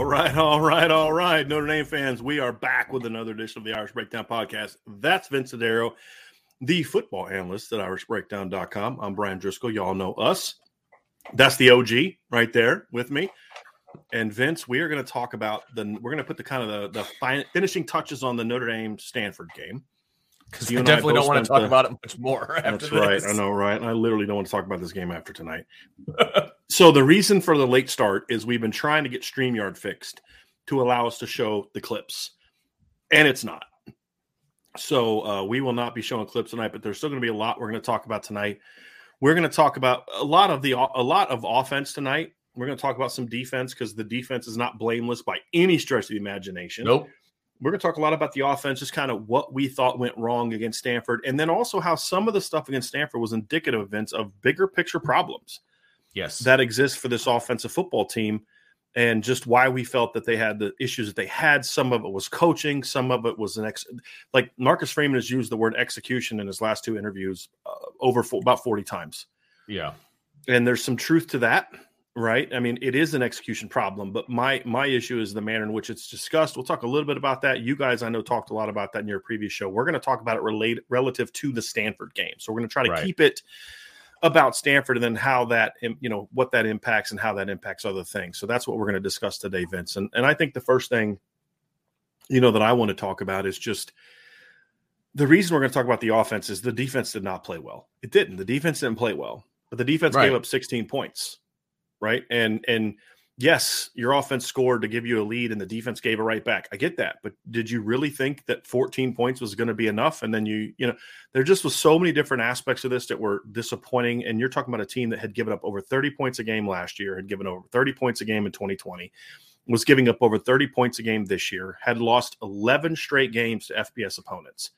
All right, all right, all right. Notre Dame fans, we are back with another edition of the Irish Breakdown Podcast. That's Vince Adaro, the football analyst at IrishBreakdown.com. I'm Bryan Driskell. Y'all know us. That's the OG right there with me. And Vince, we are going to talk about the. We're going to put the kind of the the finishing touches on the Notre Dame Stanford game because you I definitely don't want to talk the, about it much more. that's this. right. I know, right? I literally don't want to talk about this game after tonight. so the reason for the late start is we've been trying to get Streamyard fixed to allow us to show the clips, and it's not. So uh, we will not be showing clips tonight, but there's still going to be a lot we're going to talk about tonight. We're going to talk about a lot of the a lot of offense tonight. We're going to talk about some defense because the defense is not blameless by any stretch of the imagination. Nope we're going to talk a lot about the offense, just kind of what we thought went wrong against Stanford, and then also how some of the stuff against Stanford was indicative events of bigger picture problems. Yes, that exists for this offensive football team, and just why we felt that they had the issues that they had. Some of it was coaching, some of it was an ex. Like Marcus Freeman has used the word execution in his last two interviews uh, over fo- about forty times. Yeah, and there's some truth to that right? I mean, it is an execution problem, but my my issue is the manner in which it's discussed. We'll talk a little bit about that. You guys, I know, talked a lot about that in your previous show. We're going to talk about it related relative to the Stanford game. So we're going to try to right. keep it about Stanford and then how that you know what that impacts and how that impacts other things. So that's what we're going to discuss today, Vince. And and I think the first thing you know that I want to talk about is just the reason we're going to talk about the offense is the defense did not play well. It didn't. The defense didn't play well, but the defense right. gave up 16 points right? And and yes, your offense scored to give you a lead and the defense gave it right back. I get that. But did you really think that 14 points was going to be enough? And then you, you know, there just was so many different aspects of this that were disappointing. And you're talking about a team that had given up over 30 points a game last year, had given over 30 points a game in 2020, was giving up over 30 points a game this year, had lost 11 straight games to FBS opponents.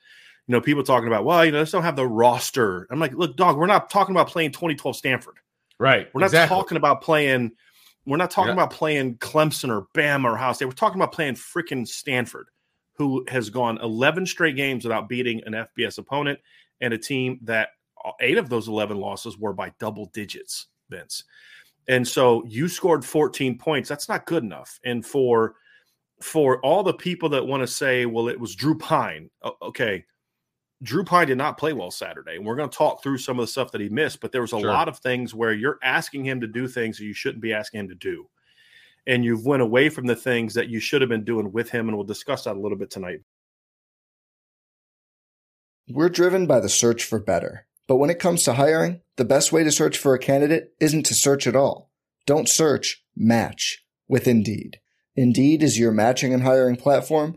You know, people talking about, well, you know, they don't have the roster. I'm like, look, dog, we're not talking about playing 2012 Stanford. Right. We're not exactly. talking about playing. We're not talking yeah. about playing Clemson or Bama or House. They were talking about playing freaking Stanford, who has gone 11 straight games without beating an FBS opponent and a team that uh, eight of those 11 losses were by double digits, Vince. And so you scored 14 points. That's not good enough. And for for all the people that want to say, well, it was Drew Pyne. Okay, Drew Pyne did not play well Saturday. And we're going to talk through some of the stuff that he missed, but there was a sure. lot of things where you're asking him to do things that you shouldn't be asking him to do. And you've went away from the things that you should have been doing with him. And we'll discuss that a little bit tonight. We're driven by the search for better. But when it comes to hiring, the best way to search for a candidate isn't to search at all. Don't search, match with Indeed. Indeed is your matching and hiring platform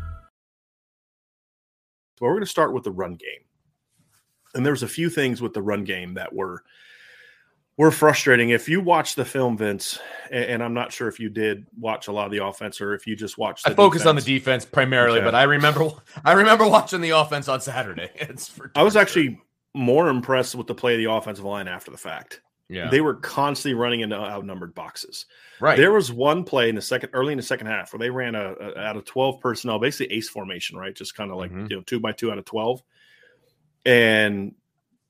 Well, we're going to start with the run game. And there's a few things with the run game that were were frustrating. If you watch the film, Vince, and, and I'm not sure if you did watch a lot of the offense or if you just watched. I focused on the defense primarily, okay. but I remember I remember watching the offense on Saturday. I was actually more impressed with the play of the offensive line after the fact. Yeah. They were constantly running into outnumbered boxes. Right. There was one play in the second, early in the second half, where they ran a, a out of twelve personnel, basically ace formation, right? Just kind of like mm-hmm. you know two by two out of twelve, and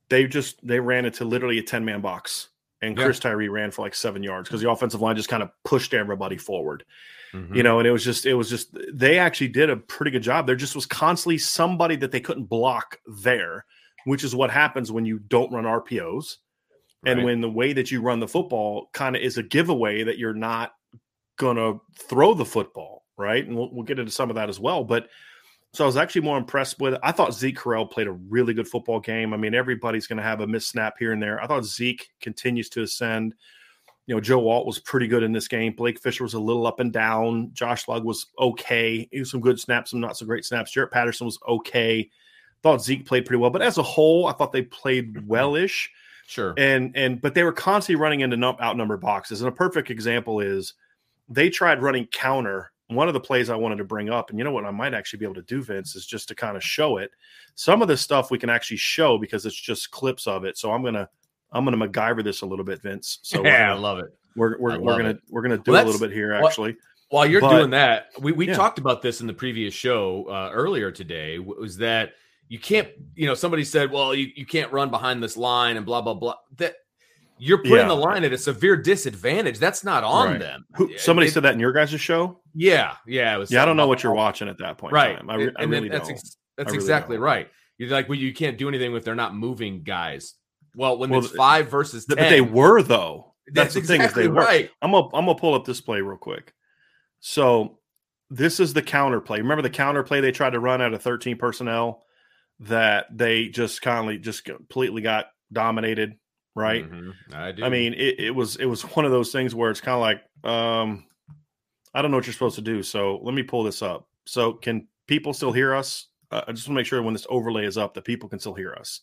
they just they ran into literally a ten man box, and yeah. Chris Tyree ran for like seven yards because the offensive line just kind of pushed everybody forward. Mm-hmm. You know, and it was just it was just they actually did a pretty good job. There just was constantly somebody that they couldn't block there, which is what happens when you don't run RPOs and when the way that you run the football kind of is a giveaway that you're not going to throw the football, right? And we'll, we'll, get into some of that as well. But so I was actually more impressed with. I thought Zeke Correll played a really good football game. I mean, everybody's going to have a miss snap here and there. I thought Zeke continues to ascend. You know, Joe Alt was pretty good in this game. Blake Fisher was a little up and down. Josh Lugg was okay. He was some good snaps, some not so great snaps. Jarrett Patterson was okay. Thought Zeke played pretty well, but as a whole, I thought they played wellish. Sure. And and but they were constantly running into num- outnumbered boxes. And a perfect example is they tried running counter. One of the plays I wanted to bring up, and you know what I might actually be able to do, Vince, is just to kind of show it. Some of this stuff we can actually show because it's just clips of it. So I'm gonna I'm gonna MacGyver this a little bit, Vince. So yeah, gonna, I love it. We're we're, we're gonna it. we're gonna do well, a little bit here actually. Well, while you're but, doing that, we we yeah. talked about this in the previous show uh, earlier today. Was that you can't, you know, somebody said, well, you, you can't run behind this line and blah, blah, blah. That you're putting yeah. the line at a severe disadvantage. That's not on right. them. Who, somebody it, said that in your guys' show? Yeah. Yeah. yeah. I don't know what you're watching at that point. Right. I, and, I really that's, ex- that's really exactly don't. right. You're like, well, you can't do anything if they're not moving guys. Well, when well, it's five versus 10. But they were, though. That's, that's the exactly thing. Is they right. Were. I'm gonna I'm gonna pull up this play real quick. So this is the counter play. Remember the counter play they tried to run out of 13 personnel? That they just kindly just completely got dominated, right? Mm-hmm. I do. I mean, it, it, was it was one of those things where it's kind of like, um, I don't know what you're supposed to do. So let me pull this up. So can people still hear us? Uh, I just want to make sure when this overlay is up that people can still hear us.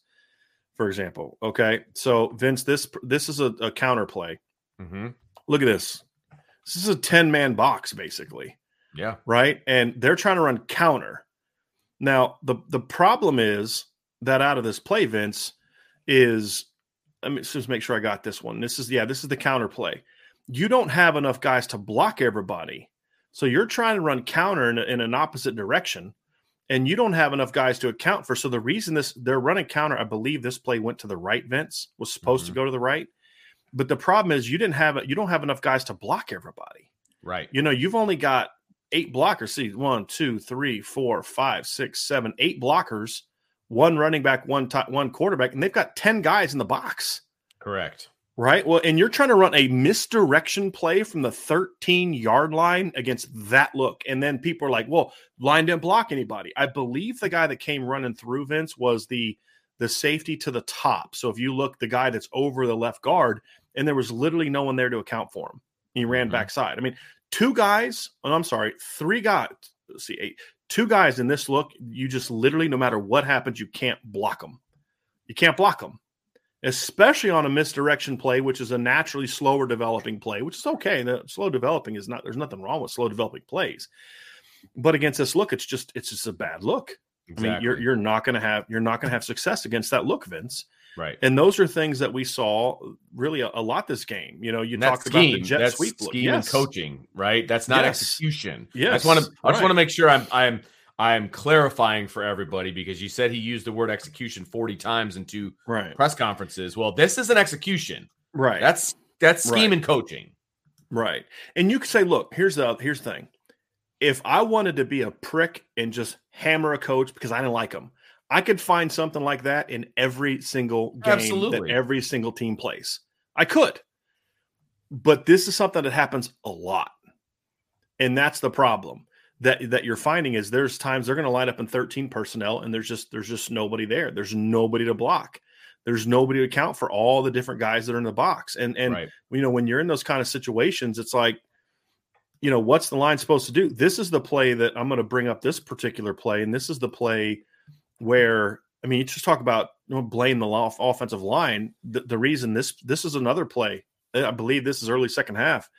For example, okay. So Vince, this this is a, a counter play. Mm-hmm. Look at this. This is a ten man box basically. Yeah. Right. And they're trying to run counter. Now, the the problem is that out of this play, Vince, is let me just make sure I got this one. This is yeah, this is the counter play. You don't have enough guys to block everybody. So you're trying to run counter in, in an opposite direction, and you don't have enough guys to account for. So the reason this they're running counter, I believe this play went to the right, Vince, was supposed mm-hmm. to go to the right. But the problem is you didn't have you don't have enough guys to block everybody. Right. You know, you've only got eight blockers. See, one, two, three, four, five, six, seven, eight blockers, one running back, one one quarterback, and they've got 10 guys in the box. Correct. Right. Well, and you're trying to run a misdirection play from the 13 yard line against that look. And then people are like, well, line didn't block anybody. I believe the guy that came running through Vince was the the safety to the top. So if you look, the guy that's over the left guard, and there was literally no one there to account for him. He ran mm-hmm. backside. I mean, two guys, oh, I'm sorry, three guys, see, eight, two guys in this look, you just literally, no matter what happens, you can't block them. You can't block them, especially on a misdirection play, which is a naturally slower developing play, which is okay. The slow developing is not, there's nothing wrong with slow developing plays. But against this look, it's just, it's just a bad look. Exactly. I mean, you're, you're not going to have, you're not going to have success against that look, Vince. Right. And those are things that we saw really a, a lot this game. You know, you talked scheme. about the jet that's sweep scheme yes. and coaching, right? That's not yes. execution. Yes. I just want to I just want to make sure I'm I'm I'm clarifying for everybody because you said he used the word execution 40 times in two right. press conferences. Well, this is an execution. Right. That's that's scheme Right. and coaching. Right. And you could say, look, here's the here's the thing. If I wanted to be a prick and just hammer a coach because I didn't like him, I could find something like that in every single game Absolutely. that every single team plays. I could. But this is something that happens a lot. And that's the problem that that you're finding is there's times they're going to line up in 13 personnel and there's just there's just nobody there. There's nobody to block. There's nobody to account for all the different guys that are in the box. And and right. you know when you're in those kind of situations it's like you know what's the line supposed to do this is the play that i'm going to bring up this particular play and this is the play where i mean you just talk about you know, blame the off- offensive line the, the reason this this is another play i believe this is early second half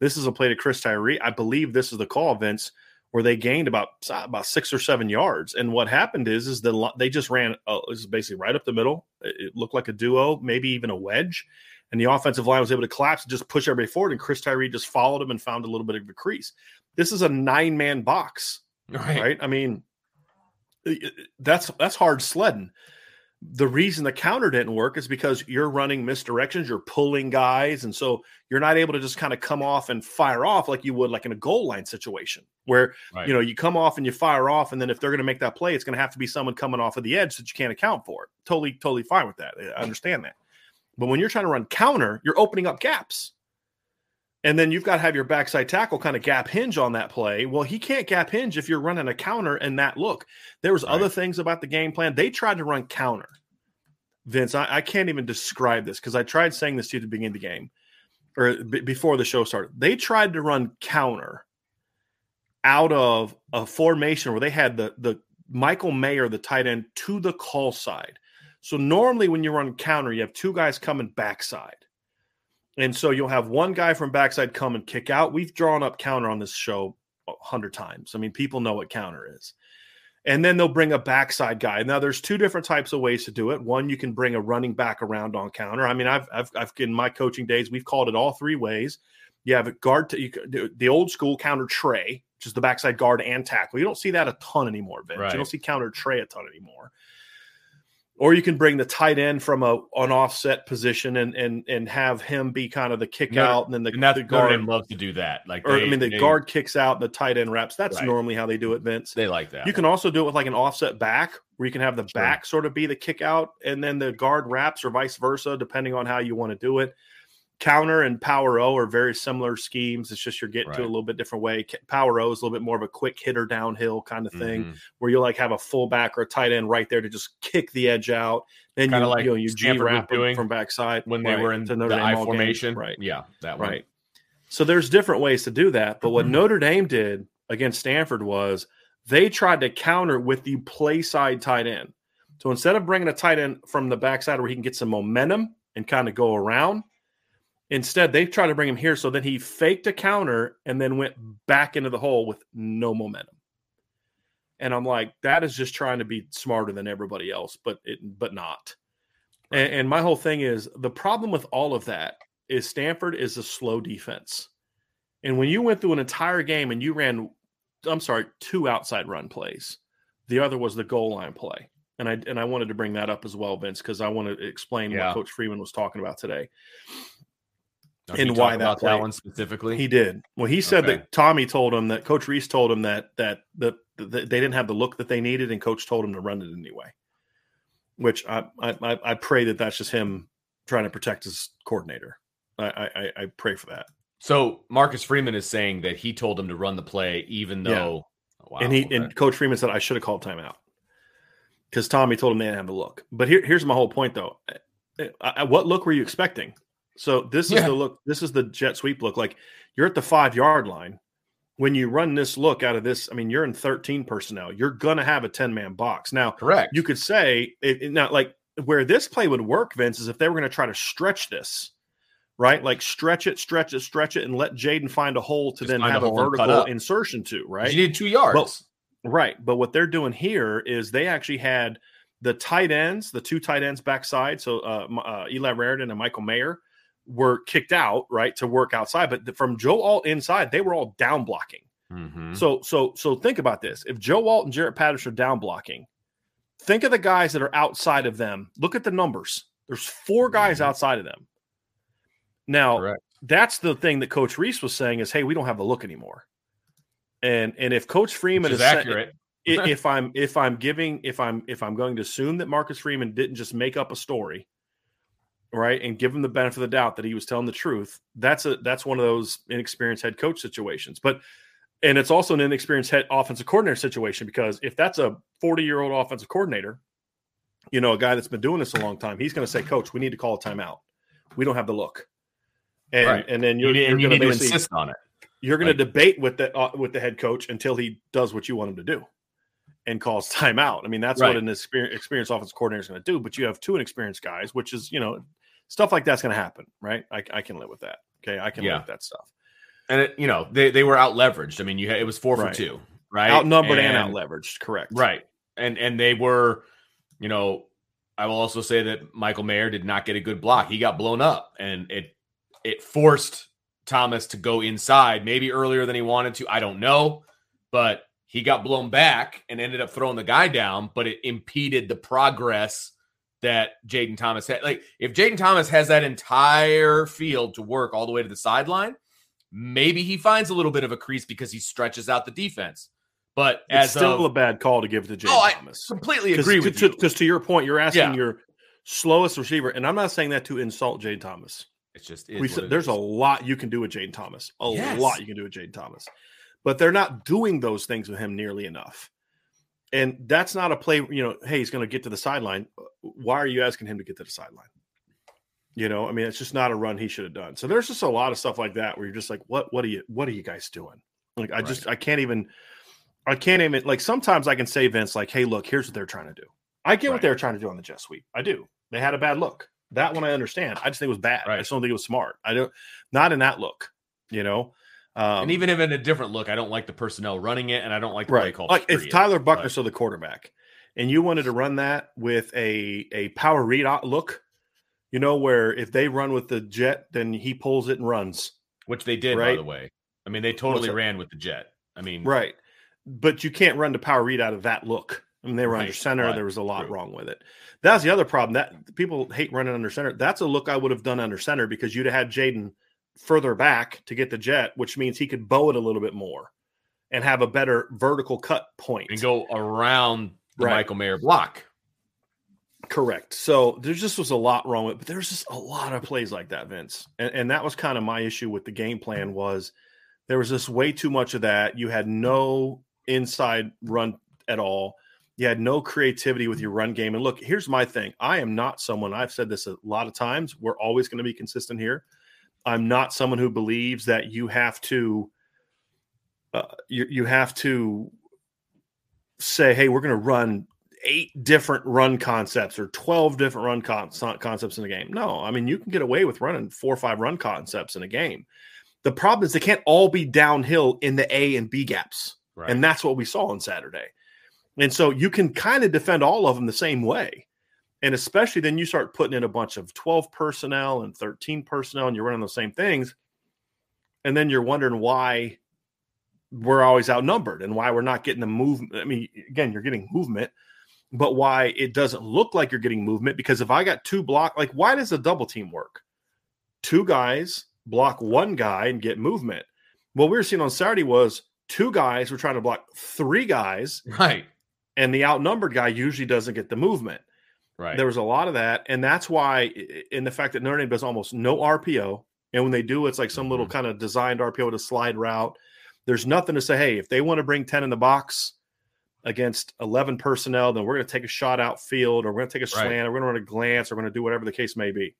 this is a play to chris tyree i believe this is the call vince where they gained about about six or seven yards and what happened is is the they just ran uh, this is basically right up the middle it, it looked like a duo maybe even a wedge and the offensive line was able to collapse and just push everybody forward. And Chris Tyree just followed him and found a little bit of a crease. This is a nine man box, Right. right? I mean, Uh, uh, that's that's hard sledding. The reason the counter didn't work is because you're running misdirections, you're pulling guys, and so you're not able to just kind of come off and fire off like you would like in a goal line situation where Right. you know you come off and you fire off, and then if they're going to make that play, it's going to have to be someone coming off of the edge that you can't account for. Totally, totally fine with that. I understand that. But when you're trying to run counter, you're opening up gaps. And then you've got to have your backside tackle kind of gap hinge on that play. Well, he can't gap hinge if you're running a counter and that look. There was other things about the game plan. They tried to run counter. Vince, I, I can't even describe this because I tried saying this to you at the beginning of the game or b- before the show started. They tried to run counter out of a formation where they had the the Michael Mayer, the tight end, to the call side. So normally when you run counter, you have two guys coming backside. And so you'll have one guy from backside come and kick out. We've drawn up counter on this show a hundred times. I mean, people know what counter is. And then they'll bring a backside guy. Now, there's two different types of ways to do it. One, you can bring a running back around on counter. I mean, I've, I've, I've in my coaching days, we've called it all three ways. You have a guard, to, you, the old school counter tray, which is the backside guard and tackle. You don't see that a ton anymore, Vince. Right. You don't see counter tray a ton anymore. Or you can bring the tight end from a an offset position and and and have him be kind of the kick Notre- out, and then the, and the Notre guard. Dame loves to do that. Like, Or they- I mean, the they- guard kicks out, and the tight end wraps. That's Right. normally how they do it, Vince. they like that. You can also do it with like an offset back, where you can have the Sure. back sort of be the kick out, and then the guard wraps, or vice versa, depending on how you want to do it. Counter and Power O are very similar schemes. It's just you're getting to a little bit different way. Power O is a little bit more of a quick hitter downhill kind of thing, Mhm. where you like have a fullback or a tight end right there to just kick the edge out. Then Kinda you, like you know you G wrap doing from backside when they were in the Dame I all game. formation. Right. Yeah, that one. Right. So there's different ways to do that. But what Mhm. Notre Dame did against Stanford was they tried to counter with the play side tight end. So instead of bringing a tight end from the backside where he can get some momentum and kind of go around, instead they tried to bring him here. So then he faked a counter and then went back into the hole with no momentum. And I'm like, that is just trying to be smarter than everybody else, but it but not. And, and my whole thing is the problem with all of that is Stanford is a slow defense. And when you went through an entire game and you ran, I'm sorry, two outside run plays, the other was the goal line play. And I and I wanted to bring that up as well, Vince, because I want to explain Yeah. what Coach Freeman was talking about today. Don't And why that that one specifically? He did. Well, he said Okay. that Tommy told him that Coach Rees told him that that that, that they didn't have the look that they needed, and Coach told him to run it anyway. Which I I I- pray that that's just him trying to protect his coordinator. I I, I pray for that. so Marcus Freeman is saying that he told him to run the play, even Yeah. though. Oh, wow, and he okay. and Coach Freeman said I should have called timeout because Tommy told him they didn't have the look. But here, here's my whole point, though. Eh, eh, I, I- what look were you expecting? So this is the look. This is the jet sweep look. Like you're at the five yard line. When you run this look out of this, I mean, you're in 13 personnel. You're gonna have a 10 man box. Now correct. you could say it, it- now like where this play would work, Vince, is if they were going to try to stretch this, right? Like stretch it, stretch it, stretch it, and let Jayden find a hole to Just then a have a, cut vertical insertion to, right? You need two yards. Right. But what they're doing here is they actually had the tight ends, the two tight ends backside. So uh, uh, Eli Raridon and Michael Mayer were kicked out, right, to work outside. But the- from Joe Alt inside, they were all down blocking. Mm-hmm. So so so think about this. If Joe Alt and Jarrett Patterson are down blocking, think of the guys that are outside of them. Look at the numbers. There's four guys mm-hmm. outside of them. Now, Correct. that's the thing that Coach Rees was saying is, hey, we don't have the look anymore. And and if Coach Freeman is, is accurate, if I'm if I'm giving if I'm if I'm going to assume that Marcus Freeman didn't just make up a story, right, and give him the benefit of the doubt that he was telling the truth, that's a that's one of those inexperienced head coach situations. But and it's also an inexperienced head offensive coordinator situation because if that's a 40 year old offensive coordinator, you know, a guy that's been doing this a long time, he's going to say, Coach, we need to call a timeout. We don't have the look. And right. and then you're, you, you're going to insist on it. You're going like, to debate with the uh, with the head coach until he does what you want him to do and calls timeout. I mean, that's right. what an experienced offensive coordinator is going to do. But you have two inexperienced guys, which is you know stuff like that's going to happen, right? I, I, can live with that. Okay, I can yeah. live with that stuff. And it, you know they they were out leveraged. I mean, you had, it was four right. for two, right? Outnumbered and, and out leveraged, correct? Right. And and they were, you know, I will also say that Michael Mayer did not get a good block. He got blown up, and it it forced Thomas to go inside, maybe earlier than he wanted to. I don't know, but he got blown back and ended up throwing the guy down, but it impeded the progress that Jayden Thomas had. Like, if Jayden Thomas has that entire field to work all the way to the sideline, maybe he finds a little bit of a crease because he stretches out the defense. But it's as still of, a bad call to give to Jayden oh, Thomas. I completely agree with to, you. Because to, to your point, you're asking yeah. your slowest receiver, and I'm not saying that to insult Jayden Thomas. It's just we said, there's is. a lot you can do with Jayden Thomas. A yes. lot you can do with Jayden Thomas but they're not doing those things with him nearly enough. And that's not a play, you know, hey, he's going to get to the sideline. Uh, why are you asking him to get to the sideline? You know, I mean, it's just not a run he should have done. So there's just a lot of stuff like that where you're just like, what, what are you, what are you guys doing? Like, I right. just, I can't even, I can't even, like, sometimes I can say, Vince, like, hey, look, here's what they're trying to do. I get right. what they're trying to do on the jet sweep. I do. They had a bad look. That one I understand. I just think it was bad. Right. I just don't think it was smart. I don't, not in that look, you know? Um, and even if in a different look, I don't like the personnel running it, and I don't like the right. play call. Like if Tyler Buchner saw the quarterback, and you wanted to run that with a a power read out look, you know, where if they run with the jet, then he pulls it and runs, which they did, right? by the way. I mean, they totally ran with the jet. I mean, right, but you can't run the power read out of that look. I mean, they were right, under center. Right, there was a lot true. wrong with it. That's the other problem. That people hate running under center. That's a look I would have done under center because you'd have had Jayden – further back to get the jet, which means he could bow it a little bit more and have a better vertical cut point and go around the right. Michael Mayer block. Correct. So there just was a lot wrong with, it, but there's just a lot of plays like that, Vince, and, and that was kind of my issue with the game plan was there was just way too much of that. You had no inside run at all. You had no creativity with your run game. And look, here's my thing. I am not someone. I've said this a lot of times. We're always going to be consistent here. I'm not someone who believes that you have to uh, you, you have to say, hey, we're going to run eight different run concepts or 12 different run con- concepts in a game. No, I mean, you can get away with running four or five run concepts in a game. The problem is they can't all be downhill in the A and B gaps. Right. And that's what we saw on Saturday. And so you can kind of defend all of them the same way. And especially then you start putting in a bunch of 12 personnel and 13 personnel and you're running the same things. And then you're wondering why we're always outnumbered and why we're not getting the movement. I mean, again, you're getting movement, but why it doesn't look like you're getting movement because if I got two block, like why does a double team work? Two guys block one guy and get movement. What we were seeing on Saturday was two guys were trying to block three guys. Right. And the outnumbered guy usually doesn't get the movement. Right. There was a lot of that, and that's why, in the fact that Notre Dame does almost no RPO, and when they do, it's like some mm-hmm. little kind of designed RPO to slide route. There's nothing to say. Hey, if they want to bring ten in the box against eleven personnel, then we're going to take a shot out field, or we're going to take a slant, right. or we're going to run a glance, or we're going to do whatever the case may be.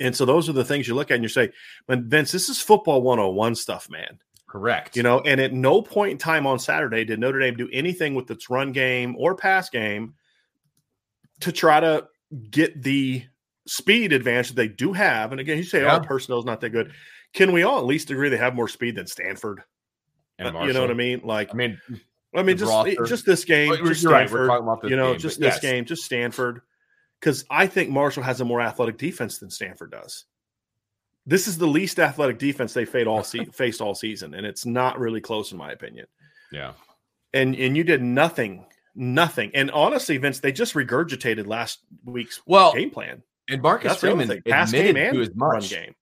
And so those are the things you look at and you say, but Vince, this is football 101 stuff, man. Correct. You know, and at no point in time on Saturday did Notre Dame do anything with its run game or pass game to try to get the speed advantage that they do have. And again, you say, oh, yeah. "Oh, personnel is not that good." Can we all at least agree they have more speed than Stanford? Uh, you know what I mean? Like, I mean, I mean, just roster. just this game, well, just Stanford. Right, you know, game, just this yes. game, just Stanford. Because I think Marshall has a more athletic defense than Stanford does. this is the least athletic defense they faced all se- faced all season, and it's not really close in my opinion. Yeah, and and you did nothing, nothing. And honestly, Vince, they just regurgitated last week's well game plan. And Marcus That's Freeman. Pass admitted game and to as run game.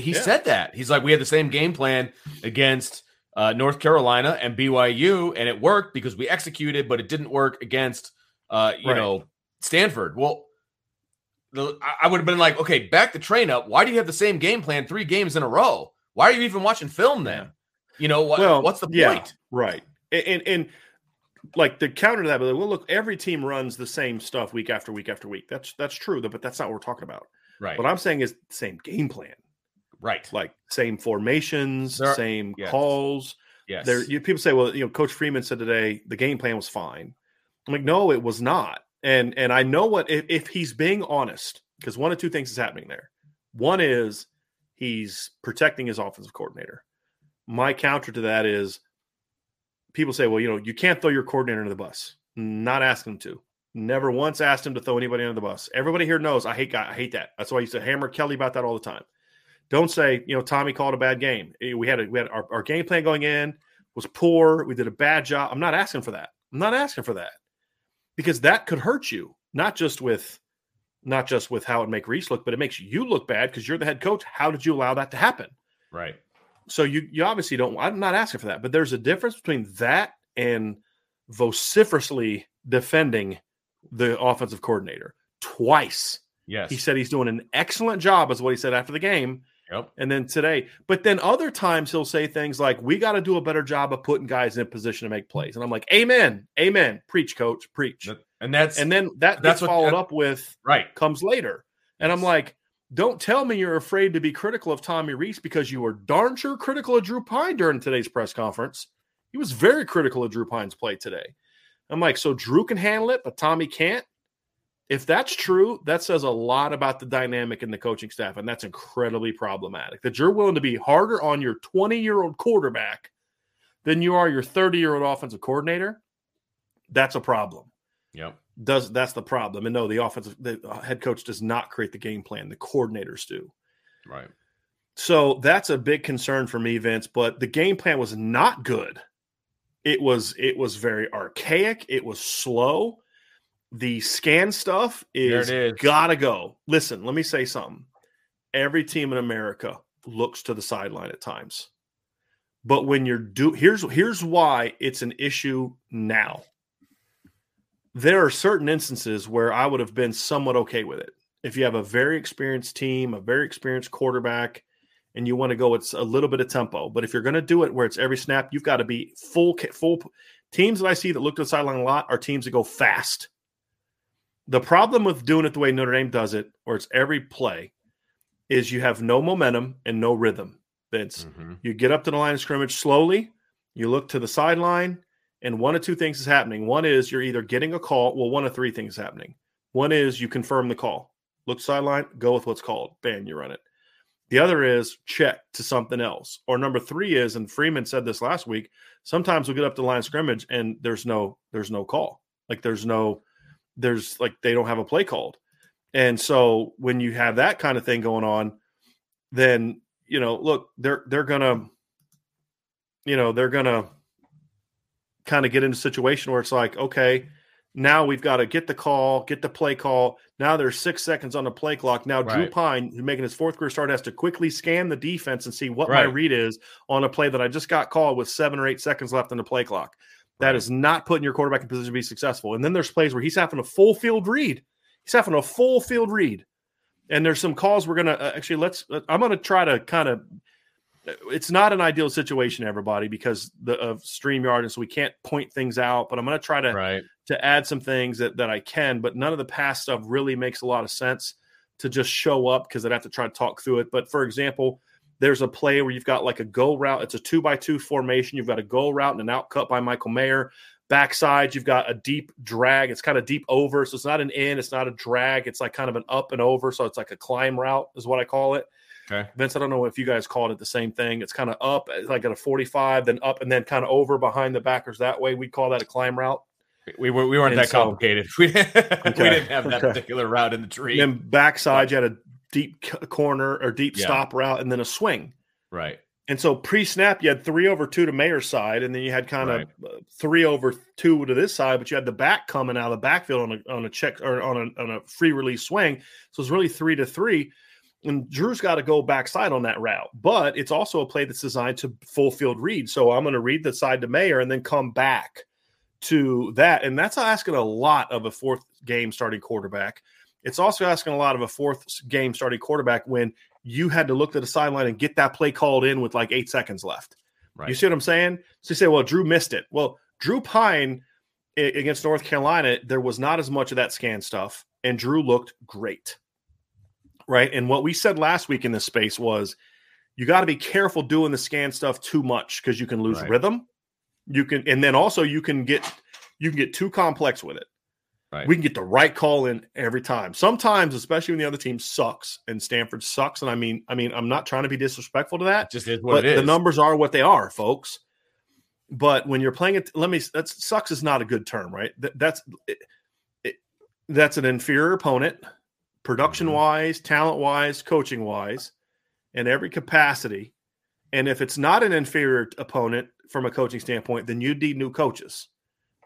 He Yeah. said that. He's like, we had the same game plan against uh, North Carolina and BYU, and it worked because we executed, but it didn't work against, uh, you Right. know, Stanford. Well, the, I- would have been like, okay, back the train up. Why do you have the same game plan three games in a row? Why are you even watching film then? You know what? Well, what's the yeah, point? Right. And, and and like the counter to that, but well, look, every team runs the same stuff week after week after week. That's that's true, but that's not what we're talking about. Right. What I'm saying is the same game plan, right. like same formations, are- same yes. calls. Yes. There, you, people say, well, you know, Coach Freeman said today the game plan was fine. I'm like, no, it was not. And and I know what if, if he's being honest, because one of two things is happening there. One is he's protecting his offensive coordinator. My counter to that is people say, well, you know, you can't throw your coordinator under the bus. Not asking him to. Never once asked him to throw anybody under the bus. Everybody here knows I hate. I hate that. That's why I used to hammer Kelly about that all the time. Don't say, you know, Tommy called a bad game. Eh, We had a, we had our, our game plan going in was poor. We did a bad job. I'm not asking for that. I'm not asking for that because that could hurt you, not just with not just with how it make Rees look, but it makes you look bad because you're the head coach. How did you allow that to happen? right. So you you obviously don't. I'm not asking for that, but there's a difference between that and vociferously defending the offensive coordinator twice. Yes. He said he's doing an excellent job, is what he said after the game. Yep. And then today, but then other times he'll say things like, "We got to do a better job of putting guys in position to make plays." And I'm like, "Amen, amen, preach, coach, preach." And that's And then that That's what- followed up with right. comes later. And I'm like, don't tell me you're afraid to be critical of Tommy Rees because you were darn sure critical of Drew Pyne during today's press conference. He was very critical of Drew Pyne's play today. I'm like, so Drew can handle it, but Tommy can't. If that's true, that says a lot about the dynamic in the coaching staff, and that's incredibly problematic. That you're willing to be harder on your 20 year old quarterback than you are your 30 year old offensive coordinator. That's a problem Yep. Does that's the problem. And no, the offensive the head coach does not create the game plan. The coordinators do. Right. So that's a big concern for me, Vince. But the game plan was not good. It was it was very archaic. It was slow. The scan stuff is, is. gotta go. Listen, let me say something. Every team in America looks to the sideline at times. But when you're do here's here's why it's an issue now there are certain instances where I would have been somewhat okay with it. If you have a very experienced team, a very experienced quarterback, and you want to go, it's a little bit of tempo. But if you're going to do it where it's every snap, you've got to be full, full. Teams that I see that look to the sideline a lot are teams that go fast. The problem with doing it the way Notre Dame does it, where it's every play, is you have no momentum and no rhythm. Vince, Mhm. you get up to the line of scrimmage slowly, you look to the sideline, and one of two things is happening. One is you're either getting a call. Well, one of three things is happening. One is you confirm the call. Look sideline, go with what's called. Bam, you run it. The other is check to something else. Or number three is, and Freeman said this last week, sometimes we'll get up to line scrimmage and there's no there's no call. Like there's no there's like they don't have a play called. And so when you have that kind of thing going on, then you know, look, they're they're gonna, you know, they're gonna kind of get in a situation where it's like, okay, now we've got to get the call, get the play call. Now there's six seconds on the play clock. Now Drew Pyne, who's making his fourth career start, has to quickly scan the defense and see what my read is on a play that I just got called with seven or eight seconds left on the play clock. That Right. is not putting your quarterback in position to be successful. And then there's plays where he's having a full field read. He's having a full field read. And there's some calls we're gonna uh, actually let's. I'm gonna try to kind of. It's not an ideal situation, everybody, because the, of Streamyard, and so we can't point things out. But I'm gonna try to Right. to add some things that, that I can, but none of the past stuff really makes a lot of sense to just show up because I'd have to try to talk through it. But for example, there's a play where you've got like a go route. It's a two by two formation. You've got a go route and an out cut by Michael Mayer. Backside, you've got a deep drag. It's kind of deep over. So it's not an in, it's not a drag. It's like kind of an up and over. So it's like a climb route, is what I call it. Okay. Vince, I don't know if you guys called it the same thing. It's kind of up, like at a 45, then up and then kind of over behind the backers that way. We call that a climb route. We, were, we weren't And that so- complicated. We, we didn't have that okay. particular route in the tree. And then backside, you had a deep corner or deep Yeah. stop route and then a swing. Right. And so pre-snap, you had three over two to Mayer's side, and then you had kind of uh, three over two to this side, but you had the back coming out of the backfield on a on a check or on a on a free release swing. So it's really three to three. And Drew's got to go backside on that route, but it's also a play that's designed to full field read. So I'm going to read the side to Mayer and then come back to that, and that's asking a lot of a fourth game starting quarterback. It's also asking a lot of a fourth game starting quarterback when you had to look to the sideline and get that play called in with like eight seconds left. Right. You see what I'm saying? So you say, well, Drew missed it. Well, Drew Pyne against North Carolina, there was not as much of that scan stuff, and Drew looked great. Right. And what we said last week in this space was you got to be careful doing the scan stuff too much because you can lose Right. rhythm. You can, and then also you can get you can get too complex with it. Right. We can get the right call in every time. Sometimes, especially when the other team sucks and Stanford sucks. And I mean, I mean, I'm not trying to be disrespectful to that It just is what it is. the numbers are what they are, folks. But when you're playing it, let me. That's sucks is not a good term, right? That, that's it, it, that's an inferior opponent, production wise, talent wise, coaching wise, in every capacity. And if it's not an inferior opponent from a coaching standpoint, then you need new coaches.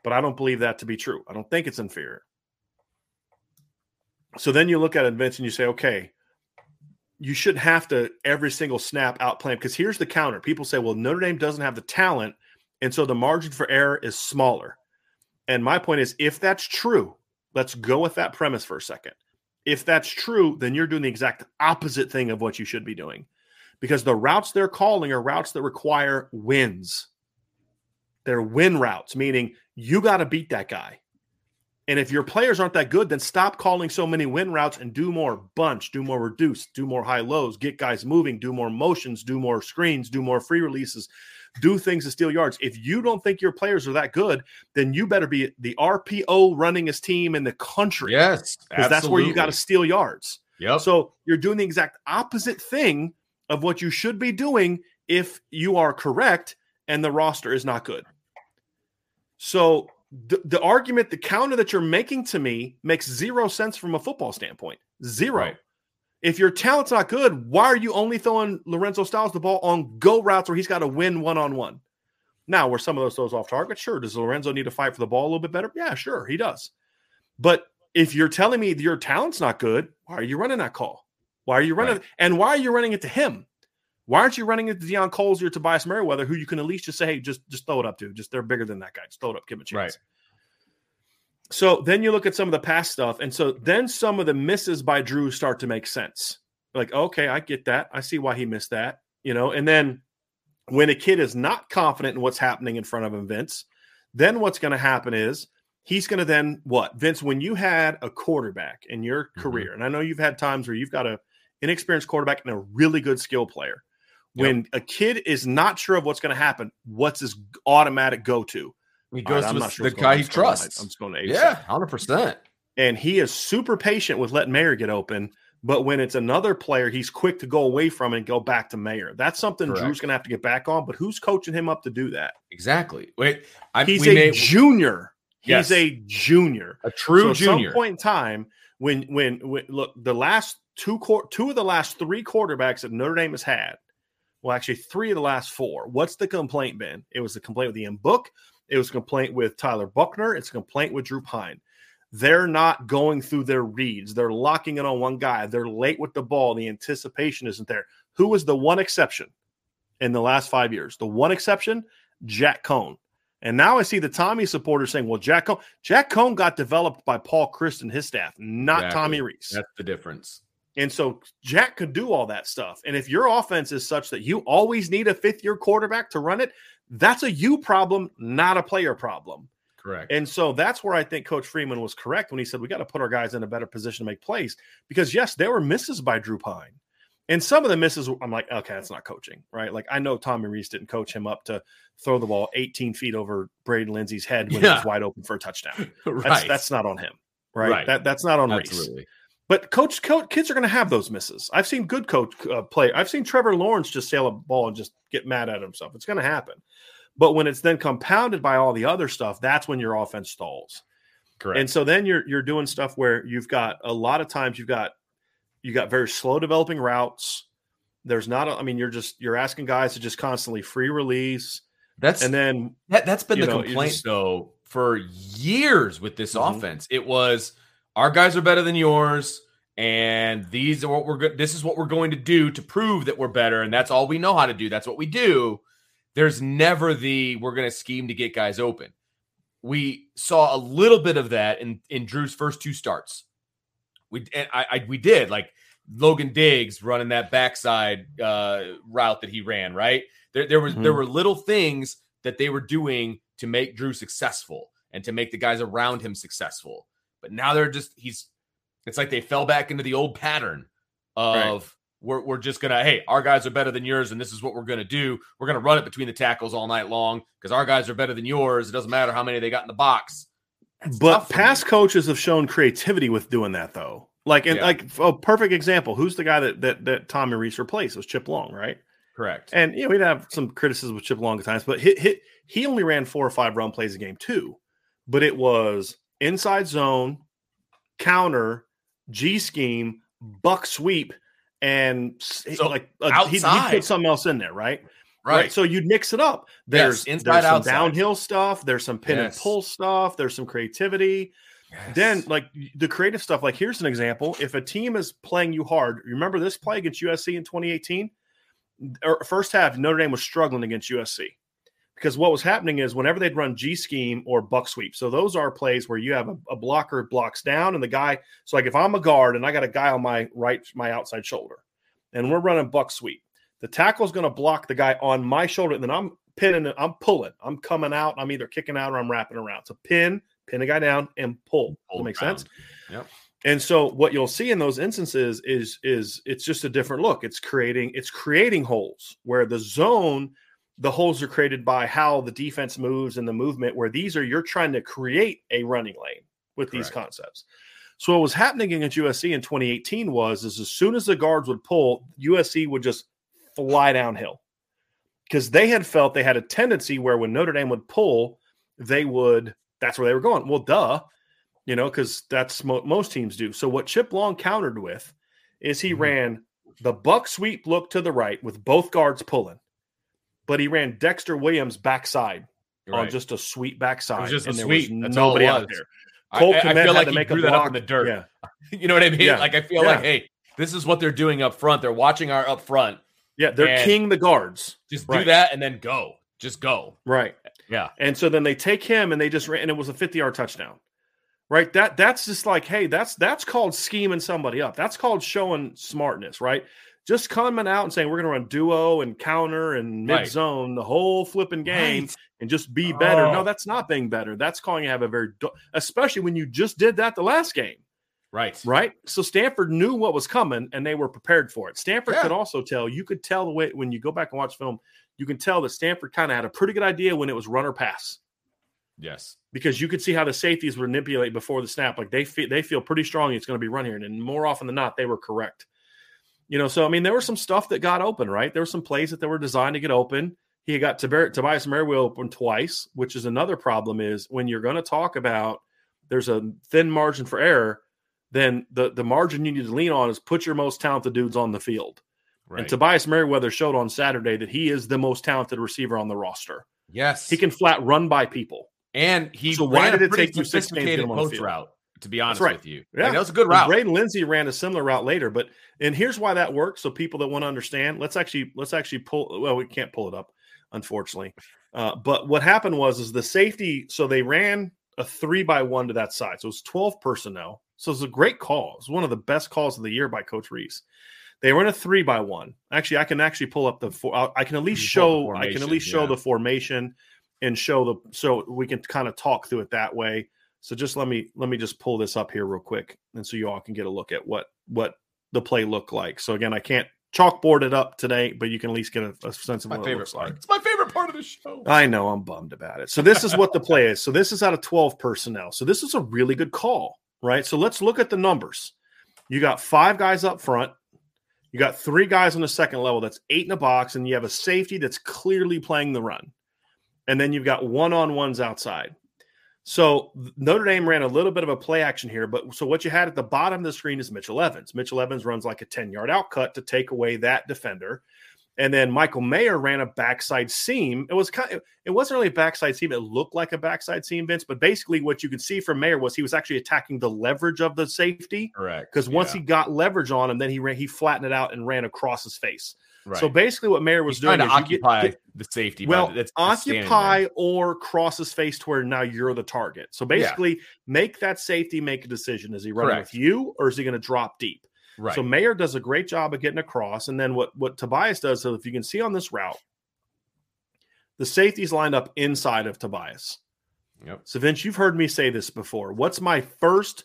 But I don't believe that to be true. I don't think it's inferior. So then you look at and you say, okay, you should have to every single snap outplay because here's the counter. People say, well, Notre Dame doesn't have the talent, and so the margin for error is smaller. And my point is, if that's true, let's go with that premise for a second. If that's true, then you're doing the exact opposite thing of what you should be doing because the routes they're calling are routes that require wins. They're win routes, meaning you got to beat that guy. And if your players aren't that good, then stop calling so many win routes and do more bunch, do more reduce, do more high lows, get guys moving, do more motions, do more screens, do more free releases, do things to steal yards. If you don't think your players are that good, then you better be the RPO runningest team in the country. yes, Because that's where you got to steal yards. Yeah. So you're doing the exact opposite thing of what you should be doing if you are correct and the roster is not good. So the, the argument, the counter that you're making to me makes zero sense from a football standpoint. Zero. Right. If your talent's not good, why are you only throwing Lorenzo Styles the ball on go routes where he's got to win one on one? Now, where some of those throws off target? Sure. Does Lorenzo need to fight for the ball a little bit better? Yeah, sure, he does. But if you're telling me your talent's not good, why are you running that call? Why are you running? Right. And why are you running it to him? Why aren't you running it to Deion Colzie or Tobias Merriweather, who you can at least just say, hey, just just throw it up to? Just they're bigger than that guy. Just throw it up, give him a chance. Right. So then you look at some of the past stuff, and so then some of the misses by Drew start to make sense. Like, okay, I get that. I see why he missed that. You know, and then when a kid is not confident in what's happening in front of him, Vince, then what's going to happen is he's going to then what? Vince, when you had a quarterback in your Mhm. career, and I know you've had times where you've got a inexperienced quarterback and a really good skill player. When a kid is not sure of what's going to happen, what's his automatic go to? He goes right, to sure the what's going on. guy he just going to- trusts. I'm just going to yeah, hundred percent. and he is super patient with letting Mayer get open. But when it's another player, he's quick to go away from it and go back to Mayer. That's something Correct. Drew's going to have to get back on. But who's coaching him up to do that? Exactly. Wait, I, He's a may- junior. Yes. He's a junior. a true so at junior. some point in time, when, when when look the last two two of the last three quarterbacks that Notre Dame has had, well, actually three of the last four. What's the complaint been? It was the complaint with Ian Book. It was a complaint with Tyler Buchner. It's a complaint with Drew Pyne. They're not going through their reads. They're locking it on one guy. They're late with the ball. The anticipation isn't there. Who was the one exception in the last five years? The one exception, Jack Coan. And now I see the Tommy supporters saying, well, Jack Coan, Jack Coan got developed by Paul Chryst and his staff, not Exactly. Tommy Rees. That's the difference. And so Jack could do all that stuff. And if your offense is such that you always need a fifth year quarterback to run it, that's a you problem, not a player problem. Correct. And so that's where I think Coach Freeman was correct when he said we got to put our guys in a better position to make plays. Because yes, there were misses by Drew Pyne. And some of the misses, I'm like, okay, that's not coaching, right? Like I know Tommy Rees didn't coach him up to throw the ball 18 feet over Braden Lenzy's head when Yeah. was wide open for a touchdown. right. That's that's not on him, right? Right. That that's not on Rees. But coach, coach, kids are going to have those misses. I've seen good coach uh, play. I've seen Trevor Lawrence just sail a ball and just get mad at himself. It's going to happen. But when it's then compounded by all the other stuff, that's when your offense stalls. Correct. And so then you're you're doing stuff where you've got a lot of times you've got You got very slow developing routes. There's not. A, I mean, you're just you're asking guys to just constantly free release. That's and then that, that's been the know, complaint just, though for years with this mm-hmm. offense. It was our guys are better than yours, and these are what we're good. This is what we're going to do to prove that we're better, and that's all we know how to do. That's what we do. There's never the we're going to scheme to get guys open. We saw a little bit of that in in Drew's first two starts. We and I, I we did like Logan Diggs running that backside uh, route that he ran. Right there, there was mm-hmm. there were little things that they were doing to make Drew successful and to make the guys around him successful. But now they're just he's it's like they fell back into the old pattern of right. we're, we're just gonna hey our guys are better than yours and this is what we're gonna do. We're gonna run it between the tackles all night long because our guys are better than yours. It doesn't matter how many they got in the box. That's but past me. coaches have shown creativity with doing that though. Like and yeah. like a perfect example who's the guy that that, that Tommy Rees replaced? It was Chip Long right? Correct. And you know we'd have some criticism with Chip Long at times but hit, hit, he only ran four or five run plays a game too. But it was inside zone counter G scheme, buck sweep, and so like uh, he, he put something else in there, right? Right. right. So you'd mix it up. There's yes, inside there's some outside. downhill stuff. There's some pin yes. and pull stuff. There's some creativity. Yes. Then, like the creative stuff, like here's an example. If a team is playing you hard, remember this play against USC in 2018? Or first half, Notre Dame was struggling against USC because what was happening is whenever they'd run G scheme or buck sweep, so those are plays where you have a, a, blocker blocks down and the guy. So like if I'm a guard and I got a guy on my right, my outside shoulder, and we're running buck sweep, the tackle is going to block the guy on my shoulder, and then I'm pinning, I'm pulling, I'm coming out, I'm either kicking out or I'm wrapping around. So pin, pin a guy down, and pull. pull that makes sense. Yep. And so what you'll see in those instances is is it's just a different look. It's creating it's creating holes where the zone the holes are created by how the defense moves and the movement, where these are you're trying to create a running lane with Correct. these concepts. So what was happening against USC in 2018 was is as soon as the guards would pull, USC would just fly downhill. Because they had felt they had a tendency where when Notre Dame would pull, they would that's where they were going. Well, duh, you know, because that's mo- most teams do. So what Chip Long countered with is he mm-hmm. ran the buck sweep look to the right with both guards pulling but he ran Dexter Williams backside right. on just a sweet backside. just and there sweet. was That's nobody out there. Cole I, I feel like he threw that up in the dirt. Yeah. you know what I mean? Yeah. Like I feel yeah. like, hey, this is what they're doing up front. They're watching our up front. Yeah, they're king the guards. Just right. do that and then go. Just go. Right. Yeah. And so then they take him and they just ran, and it was a 50 yard touchdown. Right. That that's just like, hey, that's that's called scheming somebody up. That's called showing smartness, right? Just coming out and saying we're going to run duo and counter and mid zone right. the whole flipping game right. and just be better. Oh. No, that's not being better. That's calling you have a very, especially when you just did that the last game. Right. Right. So Stanford knew what was coming and they were prepared for it. Stanford yeah. could also tell, you could tell the way when you go back and watch film, you can tell that Stanford kind of had a pretty good idea when it was run or pass. Yes. Because you could see how the safeties would manipulate before the snap. Like they feel, they feel pretty strong it's going to be run here. And more often than not, they were correct. You know, so I mean, there was some stuff that got open, right? There were some plays that they were designed to get open. He got Tobias Merriweather open twice, which is another problem. Is when you're going to talk about there's a thin margin for error, then the the margin you need to lean on is put your most talented dudes on the field. Right. And Tobias Merriweather showed on Saturday that he is the most talented receiver on the roster. Yes, he can flat run by people, and he so why did it take you six games to get him on the field? route? To be honest right. with you. Yeah, like, that was a good route. Braden Lenzy ran a similar route later, but and here's why that works. So people that want to understand, let's actually let's actually pull. Well, we can't pull it up, unfortunately. Uh, but what happened was is the safety. So they ran a three by one to that side. So it was twelve personnel. So it was a great call. It was one of the best calls of the year by Coach Rees. They run a three by one. Actually, I can actually pull up the. four. I can at least show. I can at least show yeah. the formation and show the. So we can kind of talk through it that way. So just let me let me just pull this up here real quick, and so you all can get a look at what what the play looked like. So again, I can't chalkboard it up today, but you can at least get a, a sense of my what favorite it looks part. like. It's my favorite part of the show. I know I'm bummed about it. So this is what the play is. So this is out of 12 personnel. So this is a really good call, right? So let's look at the numbers. You got five guys up front. You got three guys on the second level. That's eight in a box, and you have a safety that's clearly playing the run. And then you've got one on ones outside. So Notre Dame ran a little bit of a play action here, but so what you had at the bottom of the screen is Mitchell Evans. Mitchell Evans runs like a 10 yard out cut to take away that defender. And then Michael Mayer ran a backside seam. It was kind of, it wasn't really a backside seam. It looked like a backside seam, Vince. But basically, what you could see from Mayer was he was actually attacking the leverage of the safety. Correct. Because once Yeah. he got leverage on him, then he ran, he flattened it out and ran across his face. Right. So basically, what Mayer was He's doing trying to is you get- occupy get- the safety. well, that's occupy or cross his face to where now you're the target. So basically, make that safety make a decision. Is he running Correct. with you or is he going to drop deep? Right. So Mayer does a great job of getting across. And then what, what Tobias does, so if you can see on this route, the safety's lined up inside of Tobias. Yep. So Vince, you've heard me say this before. What's my first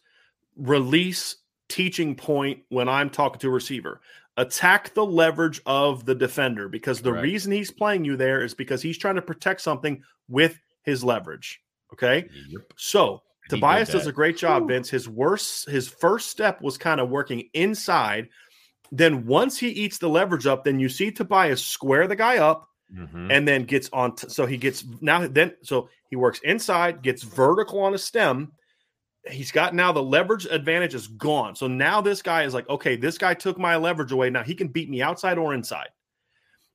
release teaching point when I'm talking to a receiver? Attack the leverage of the defender because the Correct. reason he's playing you there is because he's trying to protect something with his leverage. Okay. Yep. So He Tobias does a great job, Vince. His worst, his first step was kind of working inside. Then once he eats the leverage up, then you see Tobias square the guy up Mhm. and then gets on. T- so he gets now then. So he works inside, gets vertical on a stem. He's got now the leverage advantage is gone. So now this guy is like, okay, this guy took my leverage away. Now he can beat me outside or inside.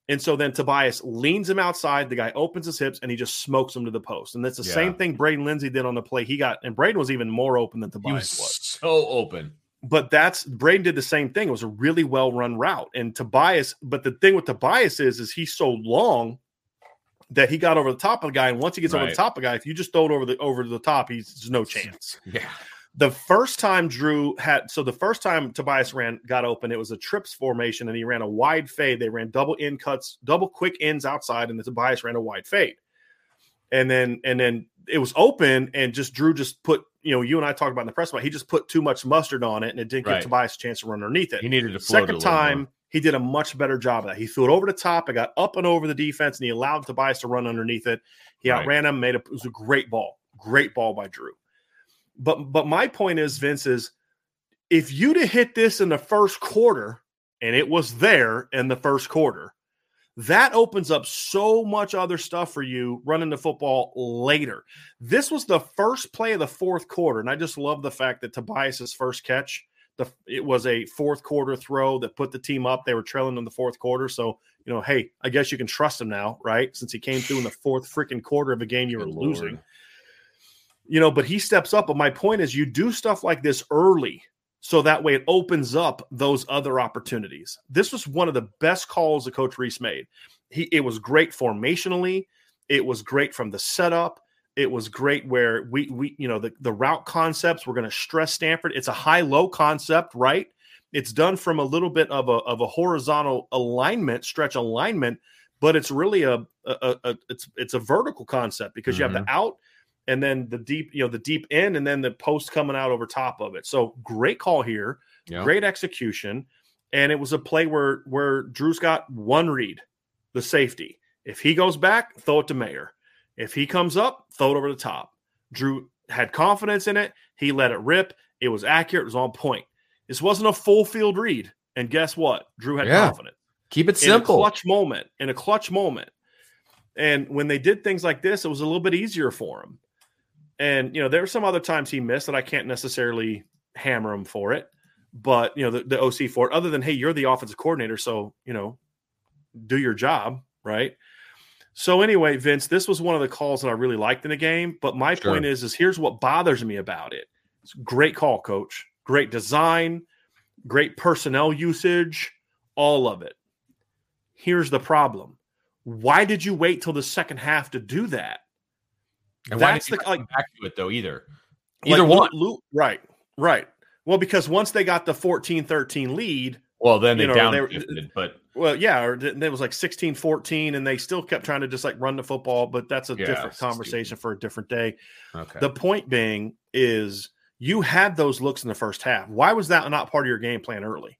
And so then Tobias leans him outside. The guy opens his hips and he just smokes him to the post. And that's the Yeah. same thing Braden Lenzy did on the play. He got, and Braden was even more open than He Tobias was was. so open. But that's Braden did the same thing. It was a really well run route. And Tobias, but the thing with Tobias is, is he's so long that he got over the top of the guy. And once he gets over the top of the guy, if you just throw it over the over to the top, he's there's no chance. Yeah. The first time Drew had so the first time Tobias ran got open, it was a trips formation, and he ran a wide fade. They ran double in cuts, double quick ends outside, and the Tobias ran a wide fade. And then and then it was open, and just Drew just put you know you and I talked about in the press about he just put too much mustard on it, and it didn't give Tobias a chance to run underneath it. He needed to float Second little more. He did a much better job of that. He threw it over the top. It got up and over the defense, and he allowed Tobias to run underneath it. He Right. outran him, made a, it was a great ball, great ball by Drew. But but my point is, Vince is if you'd have hit this in the first quarter, and it was there in the first quarter, that opens up so much other stuff for you running the football later. This was the first play of the fourth quarter, and I just love the fact that Tobias's first catch the it was a fourth quarter throw that put the team up. They were trailing in the fourth quarter, so you know, hey, I guess you can trust him now, right? Since he came through in the fourth freaking quarter of a game you were Good losing. Lord. You know, but he steps up. But my point is, you do stuff like this early, so that way it opens up those other opportunities. This was one of the best calls that Coach Rees made. He it was great formationally. It was great from the setup. It was great where we we you know the the route concepts. We're going to stress Stanford. It's a high low concept, right? It's done from a little bit of a of a horizontal alignment, stretch alignment, but it's really a, a, a, it's it's a vertical concept because you have the mm-hmm. out and then the deep you know the deep end and then the post coming out over top of it. So great call here, Yeah. great execution, and it was a play where where Drew's got one read, the safety. If he goes back, throw it to Mayer. If he comes up, throw it over the top. Drew had confidence in it. He let it rip. It was accurate. It was on point. This wasn't a full field read. And guess what? Drew had Yeah. confidence Keep it in a simple. clutch moment. In a clutch moment. And when they did things like this, it was a little bit easier for him. And you know, there were some other times he missed that I can't necessarily hammer him for it. But you know, the, the OC for it, other than hey, you're the offensive coordinator, so you know, do your job, right? So anyway, Vince, this was one of the calls that I really liked in the game. But my Sure. point is, is here's what bothers me about it. It's a great call, coach. Great design, great personnel usage, all of it. Here's the problem. Why did you wait till the second half to do that? and why That's did you the like back to it though either? Either Lou- one. Lou- right, right. Well, because once they got the 14-13 lead, Well, then they you know, down they were- but well, yeah, or there was like 16-14 and they still kept trying to just like run the football, but that's a Yeah, different conversation for a different day. okay. The point being is you had those looks in the first half. Why was that not part of your game plan early?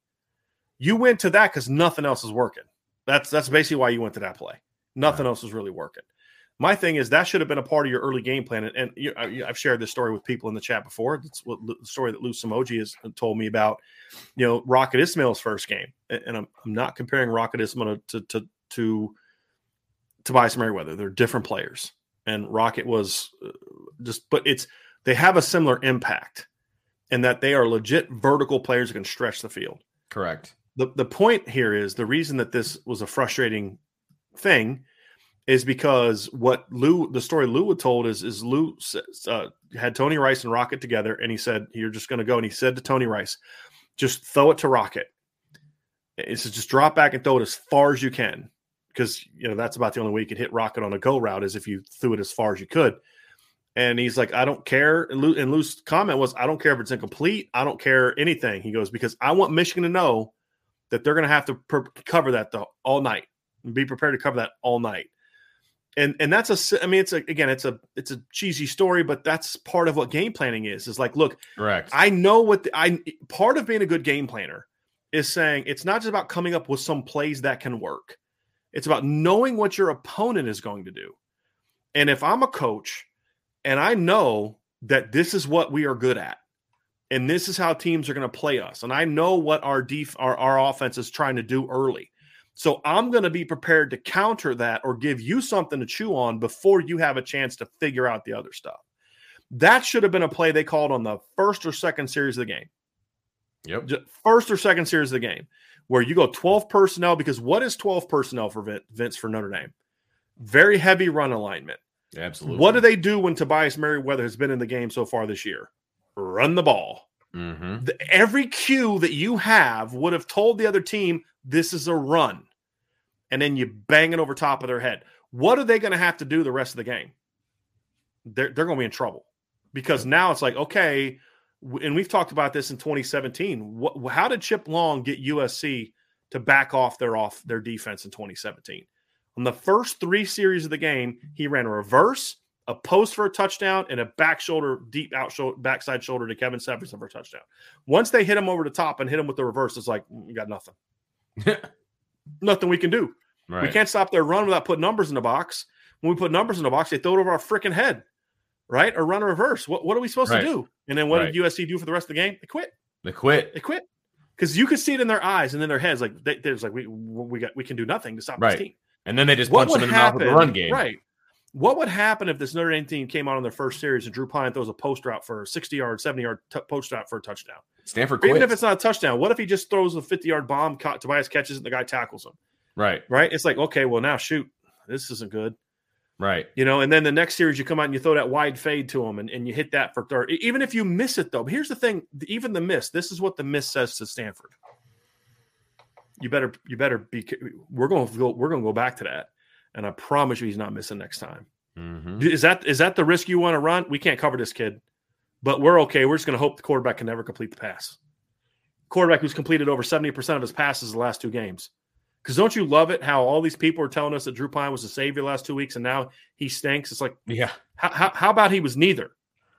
You went to that because nothing else is working. That's that's basically why you went to that play. Nothing else was really working. My thing is that should have been a part of your early game plan. And, and you, I, I've shared this story with people in the chat before. That's what the story that Lou Somogyi has told me about. You know, Rocket Ismail's first game, and I'm, I'm not comparing Rocket Ismail to to to Tobias Merriweather. They're different players, and Rocket was uh, just but it's they have a similar impact and that they are legit vertical players who can stretch the field. Correct. The the point here is the reason that this was a frustrating thing is because what Lou the story Lou had told is is Lou uh, had Tony Rice and Rocket together and he said you're just going to go and he said to Tony Rice just throw it to Rocket. He says just drop back and throw it as far as you can because you know that's about the only way you could hit Rocket on a go route is if you threw it as far as you could. And he's like, I don't care. And, Lou, and Lou's comment was, I don't care if it's incomplete. I don't care anything. He goes because I want Michigan to know that they're going to have to per- cover that though all night and be prepared to cover that all night. And and that's a I mean it's a again it's a it's a cheesy story but that's part of what game planning is is like look correct. I know what the, I part of being a good game planner is saying it's not just about coming up with some plays that can work. It's about knowing what your opponent is going to do. And if I'm a coach and I know that this is what we are good at and this is how teams are going to play us and I know what our def our, our offense is trying to do early so I'm going to be prepared to counter that or give you something to chew on before you have a chance to figure out the other stuff. That should have been a play they called on the first or second series of the game. Yep. First or second series of the game, where you go 12 personnel, because what is 12 personnel for Vince for Notre Dame? Very heavy run alignment. Absolutely. What do they do when Tobias Merriweather has been in the game so far this year? Run the ball. Mm-hmm. The, every cue that you have would have told the other team this is a run. And then you bang it over top of their head. What are they going to have to do the rest of the game? They're, they're going to be in trouble because now it's like, okay, and we've talked about this in 2017. What, how did Chip Long get USC to back off their off their defense in 2017? On the first three series of the game, he ran a reverse, a post for a touchdown, and a back shoulder, deep out shoulder, backside shoulder to Kevin Stepherson for a touchdown. Once they hit him over the top and hit him with the reverse, it's like mm, we got nothing. nothing we can do. Right. We can't stop their run without putting numbers in the box. When we put numbers in the box, they throw it over our freaking head, right? Or run a reverse. What, what are we supposed right. to do? And then what right. did USC do for the rest of the game? They quit. They quit. They quit because you could see it in their eyes and in their heads. Like they, there's like we we got we can do nothing to stop right. this team. And then they just punch them in happen, the mouth with the run game. Right. What would happen if this Notre Dame team came out on their first series and Drew Pyne throws a post route for a 60 yard, 70 yard t- post route for a touchdown? Stanford, even if it's not a touchdown, what if he just throws a 50 yard bomb? Tobias catches it, and the guy tackles him. Right. Right. It's like, okay, well, now shoot, this isn't good. Right. You know, and then the next series you come out and you throw that wide fade to him and, and you hit that for third. Even if you miss it, though, here's the thing even the miss, this is what the miss says to Stanford. You better, you better be, we're going to go, we're going to go back to that. And I promise you he's not missing next time. Mm-hmm. Is that, is that the risk you want to run? We can't cover this kid, but we're okay. We're just going to hope the quarterback can never complete the pass. Quarterback who's completed over 70% of his passes the last two games. Because don't you love it how all these people are telling us that Drew Pyne was the savior the last two weeks and now he stinks? It's like, yeah. How, how, how about he was neither?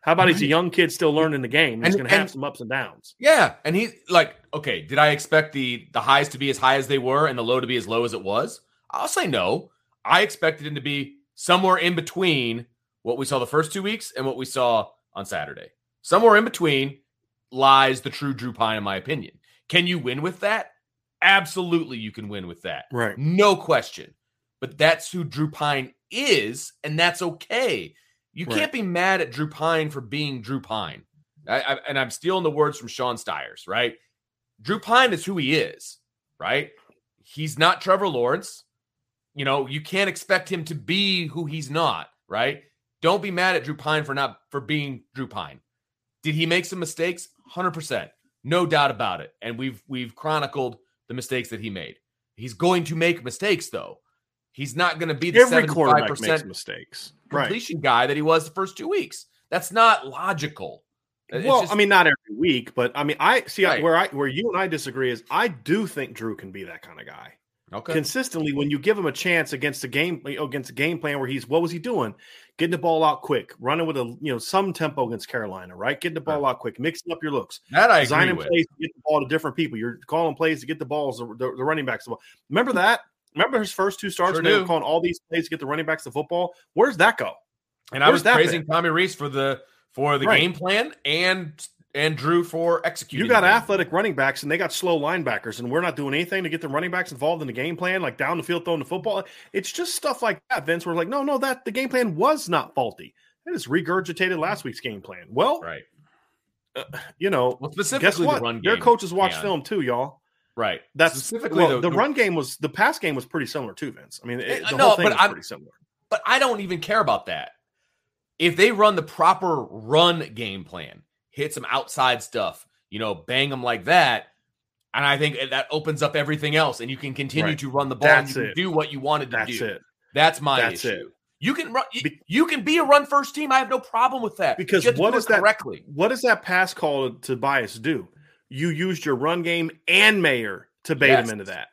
How about right. he's a young kid still learning the game? And, he's going to have some ups and downs. Yeah, and he like okay. Did I expect the the highs to be as high as they were and the low to be as low as it was? I'll say no. I expected him to be somewhere in between what we saw the first two weeks and what we saw on Saturday. Somewhere in between lies the true Drew Pyne, in my opinion. Can you win with that? Absolutely, you can win with that. Right. No question. But that's who Drew Pyne is, and that's okay. You right. can't be mad at Drew Pyne for being Drew Pyne. I, I, and I'm stealing the words from Sean Stiers, right? Drew Pyne is who he is, right? He's not Trevor Lawrence. You know, you can't expect him to be who he's not, right? Don't be mad at Drew Pyne for not for being Drew Pyne. Did he make some mistakes? 100%. No doubt about it. And we've we've chronicled the mistakes that he made. He's going to make mistakes though. He's not going to be the every quarterback makes mistakes completion right. guy that he was the first two weeks. That's not logical. It's well, just, I mean, not every week, but I mean, I see right. where I where you and I disagree is I do think Drew can be that kind of guy. Okay. Consistently, when you give him a chance against a game against a game plan where he's what was he doing? Getting the ball out quick, running with a you know some tempo against Carolina, right? Getting the ball right. out quick, mixing up your looks. That I designing agree plays to get the ball to different people. You're calling plays to get the balls, the, the, the running backs. The ball. Remember hmm. that? Remember his first two starts sure when they were calling all these plays to get the running backs the football? Where's that go? And Where's I was praising been? Tommy Rees for the for the right. game plan and and Drew for executing. You got athletic running backs and they got slow linebackers, and we're not doing anything to get the running backs involved in the game plan, like down the field throwing the football. It's just stuff like that, Vince. We're like, no, no, that the game plan was not faulty. They just regurgitated last week's game plan. Well, Right. uh, you know, Well, guess specifically what? the run game. Their coaches watch can. film too, y'all. Right. That's specifically well, the, run game was the pass game was pretty similar too, Vince. I mean, it, Eh, the no, whole thing but was I'm- pretty similar. But I don't even care about that. If they run the proper run game plan, hit some outside stuff, you know, bang them like that, and I think that opens up everything else, and you can continue Right. to run the ball and That's you can do what you wanted to That's do. it. That's my That's issue. it. You can run. You, Be- you can be a run first team. I have no problem with that. Because you have to what is that- correctly? What does that pass call to Tobias do? You used your run game and Mayer to bait Yes. him into that.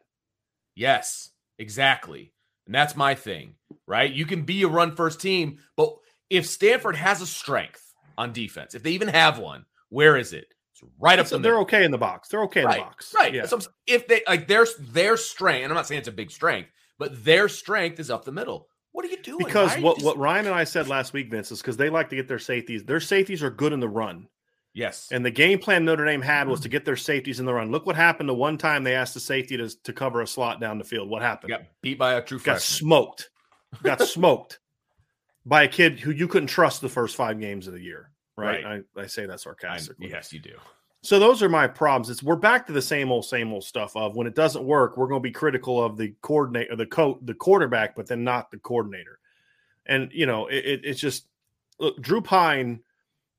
Yes, exactly. And that's my thing, right? You can be a run first team, but if Stanford has a strength on defense, if they even have one, where is it? It's right up So the they're middle. okay in the box. They're okay in right, the box. Right. Yeah. So if they like their their strength, and I'm not saying it's a big strength, but their strength is up the middle. What are you doing? because what, just- what Ryan and I said last week, Vince, is because they like to get their safeties. Their safeties are good in the run. yes, And the game plan Notre Dame had was mm. to get their safeties in the run. Look what happened the one time they asked the safety to, to cover a slot down the field. What happened? got beat by a true got freshman. smoked. Got smoked by a kid who you couldn't trust the first five games of the year. Right. I, I say that I- sarcastically. yes, you do. So those are my problems. It's we're back to the same old, same old stuff of when it doesn't work, we're going to be critical of the coordinator, the co- the quarterback, but then not the coordinator. And you know, it, it, it's just look, Drew Pyne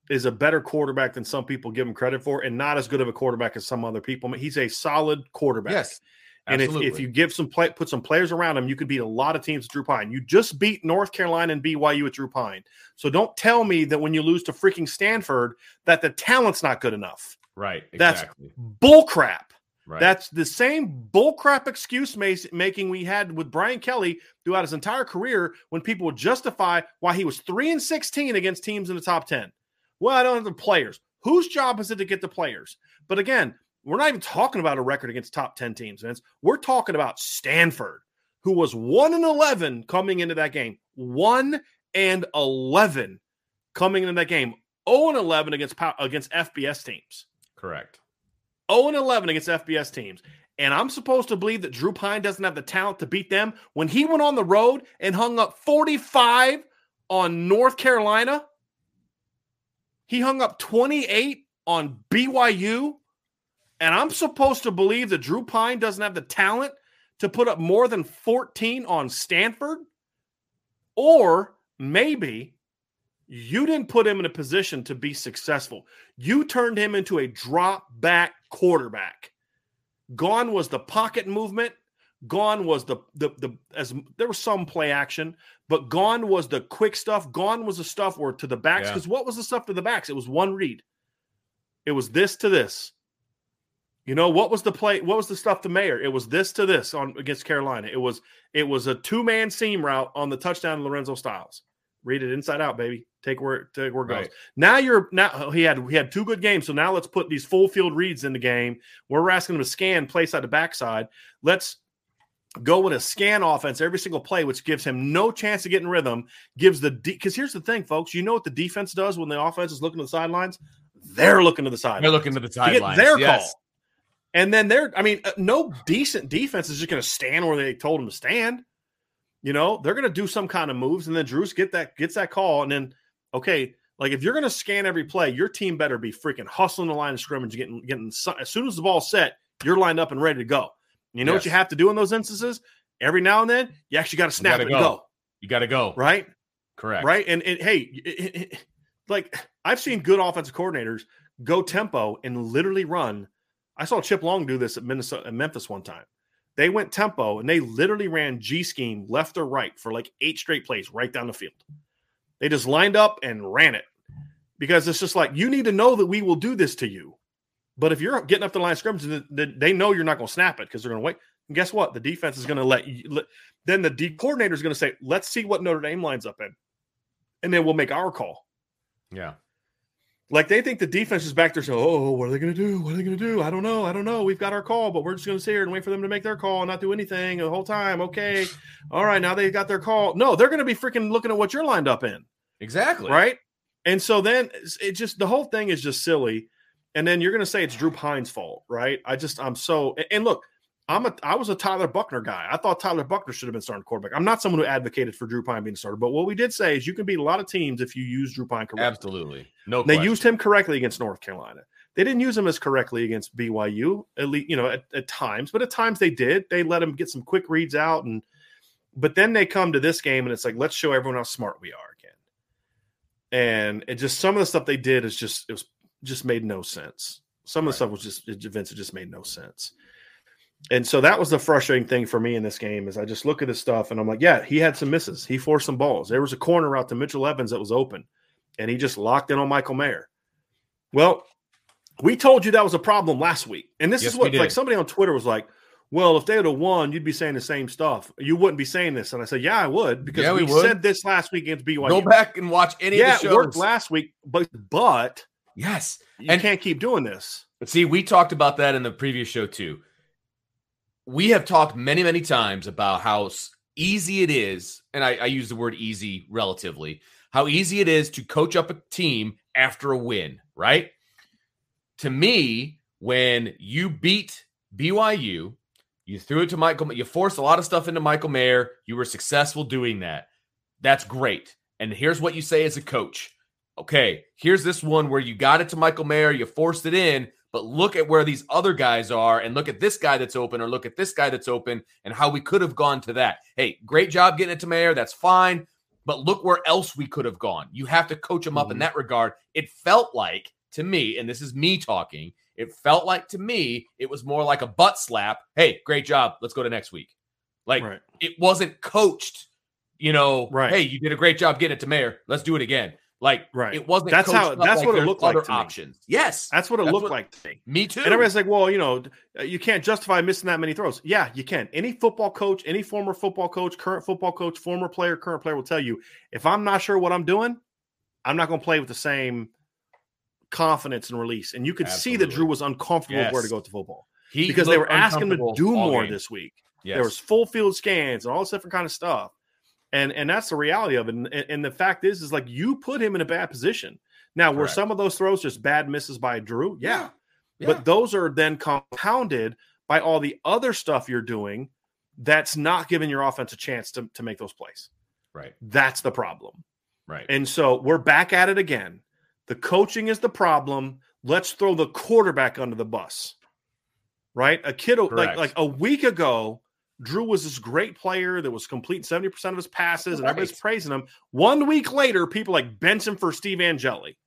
is a better quarterback than some people give him credit for, and not as good of a quarterback as some other people. I mean, he's a solid quarterback. Yes, And if, absolutely. if you give some play, put some players around him, you could beat a lot of teams with Drew Pyne. You just beat North Carolina and BYU at Drew Pyne. So don't tell me that when you lose to freaking Stanford that the talent's not good enough. right, that's- exactly. Bull crap. right. That's the same bullcrap excuse making we had with Brian Kelly throughout his entire career when people would justify why he was 3 and 16 against teams in the top 10. Well, I don't have the players. Whose job is it to get the players? But again, we're not even talking about a record against top 10 teams, Vince. We're talking about Stanford, who was 1 and 11 coming into that game. 1 and 11 coming into that game. 0 and 11 against against FBS teams. correct. 0 and 11 against FBS teams. And I'm supposed to believe that Drew Pyne doesn't have the talent to beat them when he went on the road and hung up 45 on North Carolina. He hung up 28 on BYU. And I'm supposed to believe that Drew Pyne doesn't have the talent to put up more than 14 on Stanford? Or maybe you didn't put him in a position to be successful. You turned him into a drop back quarterback. Gone was the pocket movement. Gone was the the the as there was some play action, but gone was the quick stuff. Gone was the stuff where to the backs. Yeah. Because what was the stuff to the backs? It was one read. It was this to this. You know what was the play? What was the stuff the mayor? It was this to this on against Carolina. It was it was a two man seam route on the touchdown to Lorenzo Styles. Read it inside out, baby. Take where take where it goes. Now you're now oh, he had he had two good games. So now let's put these full field reads in the game. We're asking him to scan place side to backside. Let's go with a scan offense every single play, which gives him no chance to get in rhythm. Gives the because here's the thing, folks. You know what the defense does when the offense is looking to the sidelines? They're looking to the sidelines. They're looking to the to get sidelines. their yes. call. And then they're, I mean, uh, no decent defense is just going to stand where they told them to stand. You know, they're going to do some kind of moves, and then Drew's get that gets that call, and then okay, like if you're going to scan every play, your team better be freaking hustling the line of scrimmage, getting getting as soon as the ball's set, you're lined up and ready to go. You know what you have to do in those instances? Every now and then, you actually got to snap gotta it and go. go, You got to go. right? Correct. right? And, and hey, it- it- like I've seen good offensive coordinators go tempo and literally run. I saw Chip Long do this at Minnesota, at Memphis one time. They went tempo and they literally ran G scheme left or right for like eight straight plays right down the field. They just lined up and ran it because it's just like you need to know that we will do this to you. But if you're getting up the line of scrimmage, th- th- they know you're not going to snap it because they're going to wait. And guess what? The defense is going to let you. Then the D coordinator is going to say, "Let's see what Notre Dame lines up in," and then we'll make our call. Yeah. Like they think the defense is back there saying, "Oh, what are they going to do? What are they going to do? I don't know. I don't know. We've got our call, but we're just going to sit here and wait for them to make their call and not do anything the whole time." Okay, all right. Now they got their call. No, they're going to be freaking looking at what you're lined up in, Exactly. right? And so then it just the whole thing is just silly. And then you're going to say it's Drew Pyne's fault, right? I just I'm so and look, I'm a I was a Tyler Buchner guy. I thought Tyler Buchner should have been starting quarterback. I'm not someone who advocated for Drew Pyne being starter, but what we did say is you can beat a lot of teams if you use Drew Pyne correctly. Absolutely, no. They used him correctly against North Carolina. They didn't use him as correctly against BYU, at least you know at, at times, but at times they did. They let him get some quick reads out, and but then they come to this game and it's like let's show everyone how smart we are again. And it just some of the stuff they did is just it was just made no sense. Some of the stuff was just events it just made no sense. And so that was the frustrating thing for me in this game is I just look at this stuff and I'm like, yeah, he had some misses. He forced some balls. There was a corner out to Mitchell Evans that was open, and he just locked in on Michael Mayer. Well, we told you that was a problem last week. And this Yes, is what like somebody on Twitter was like, well, if they would have won, you'd be saying the same stuff. You wouldn't be saying this. And I said, yeah, I would because Yeah, we we, said this last week against BYU. Go back and watch any yeah, of the it worked shows. last week, but but yes, you And- can't keep doing this. But see, we talked about that in the previous show too. We have talked many, many times about how easy it is, and I, I use the word easy relatively, how easy it is to coach up a team after a win, right? To me, when you beat BYU, you threw it to Michael, you forced a lot of stuff into Michael Mayer, you were successful doing that. That's great. And here's what you say as a coach. Okay, here's this one where you got it to Michael Mayer, you forced it in, but look at where these other guys are and look at this guy that's open or look at this guy that's open and how we could have gone to that. Hey, great job getting it to Mayer. That's fine. But look where else we could have gone. You have to coach him up in Mhm. that regard. It felt like to me, and this is me talking, it felt like to me, it was more like a butt slap. Hey, great job. Let's go to next week. Like Right. it wasn't coached, you know, Right. hey, you did a great job getting it to Mayer. Let's do it again. Like Right. it wasn't That's how- that's like what it looked like other options. Yes. That's what it That's looked what- like to me. Me too. And everybody's like, well, you know, you can't justify missing that many throws. Yeah, you can. Any football coach, any former football coach, current football coach, former player, current player will tell you if I'm not sure what I'm doing, I'm not going to play with the same confidence and release. And you could see that Drew was uncomfortable with where to go with the football He because they were asking him to do more game. this week. Yes. There was full field scans and all this different kind of stuff. And and that's the reality of it. And, and the fact is, is like you put him in a bad position. Now, were some of those throws just bad misses by Drew? Yeah. Yeah. But those are then compounded by all the other stuff you're doing that's not giving your offense a chance to, to make those plays. right. That's the problem. Right. And so we're back at it again. The coaching is the problem. Let's throw the quarterback under the bus. Right? A kid like like a week ago, Drew was this great player that was completing 70% of his passes and everybody's praising him. One week later, people like bench him for Steve Angeli.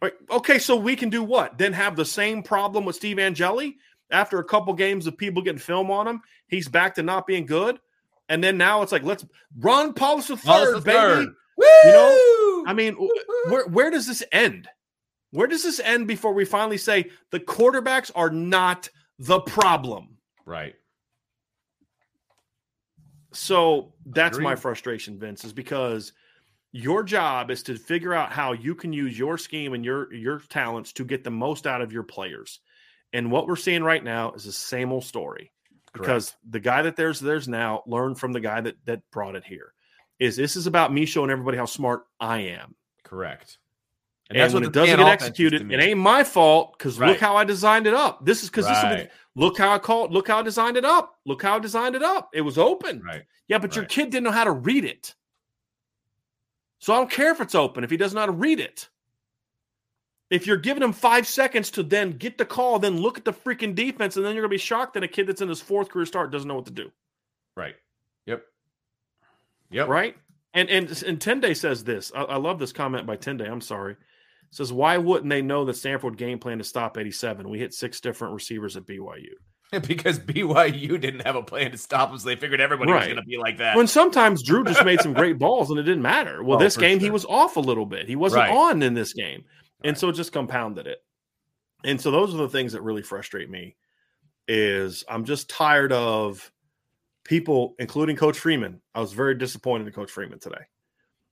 Right. Okay, so we can do what? Then have the same problem with Steve Angeli after a couple games of people getting film on him. He's back to not being good. And then now it's like, let's run Paulus the Paulus baby. third. You know, I mean, where where does this end? Where does this end before we finally say the quarterbacks are not the problem? right. So that's my frustration, Vince, is because your job is to figure out how you can use your scheme and your your talents to get the most out of your players. And what we're seeing right now is the same old story. Because the guy that there's there's now learned from the guy that that brought it here. Is this is about me showing everybody how smart I am. Correct. And, when the it doesn't get executed, it ain't my fault because Right. look how I designed it up. This is because this is look how I called, look how I designed it up. Look how I designed it up. It was open. Right. Yeah, but your kid didn't know how to read it. So I don't care if it's open if he doesn't know how to read it. If you're giving him five seconds to then get the call, then look at the freaking defense, and then you're gonna be shocked that a kid that's in his fourth career start doesn't know what to do. Right. Yep. Yep. right? And and and Tende says this. I, I love this comment by Tenday. I'm sorry. Says why wouldn't they know the Stanford game plan to stop 87? We hit six different receivers at BYU. because BYU didn't have a plan to stop us. They figured everybody was going to be like that. When sometimes Drew just made some great balls and it didn't matter. Well, Oh, this game he was off a little bit. He wasn't Right. on in this game, and Right. so it just compounded it. And so those are the things that really frustrate me. Is I'm just tired of people, including Coach Freeman. I was very disappointed in Coach Freeman today,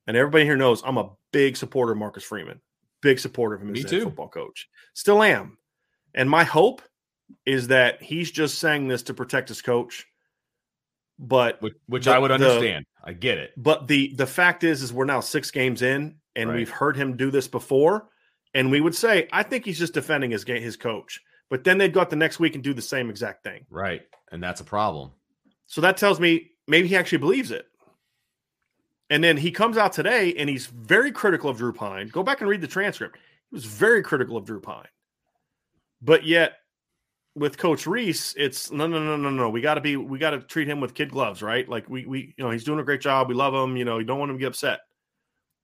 and everybody here knows I'm a big supporter of Marcus Freeman, big supporter of him Me as a football coach. Still am, and my hope is that he's just saying this to protect his coach. But which, which the- I would the- understand. I get it. but the the fact is, is we're now six games in, and Right. we've heard him do this before, and we would say, I think he's just defending his his coach. But then they'd go out the next week and do the same exact thing. Right. And that's a problem. So that tells me maybe he actually believes it. And then he comes out today and he's very critical of Drew Pyne. Go back and read the transcript. He was very critical of Drew Pyne. But yet with Coach Rees, it's no, no, no, no, no. We got to be, we got to treat him with kid gloves, right? Like we, we, you know, he's doing a great job. We love him. You know, you don't want him to get upset,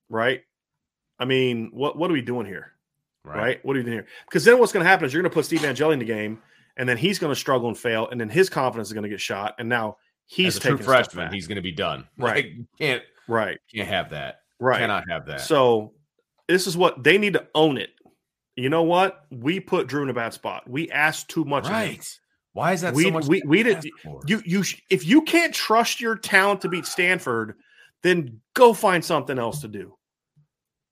right? I mean, what what are we doing here, right? right? What are we doing here? Because then what's going to happen is you're going to put Steve Angeli in the game, and then he's going to struggle and fail, and then his confidence is going to get shot, and now he's As a true freshman. He's going to be done, right? Like, can't right? Can't have that, right? Cannot have that. So this is what they need to own it. You know what? We put Drew in a bad spot. We asked too much. Right. Why is that we, so much? We, we did. You you if you can't trust your talent to beat Stanford, then go find something else to do.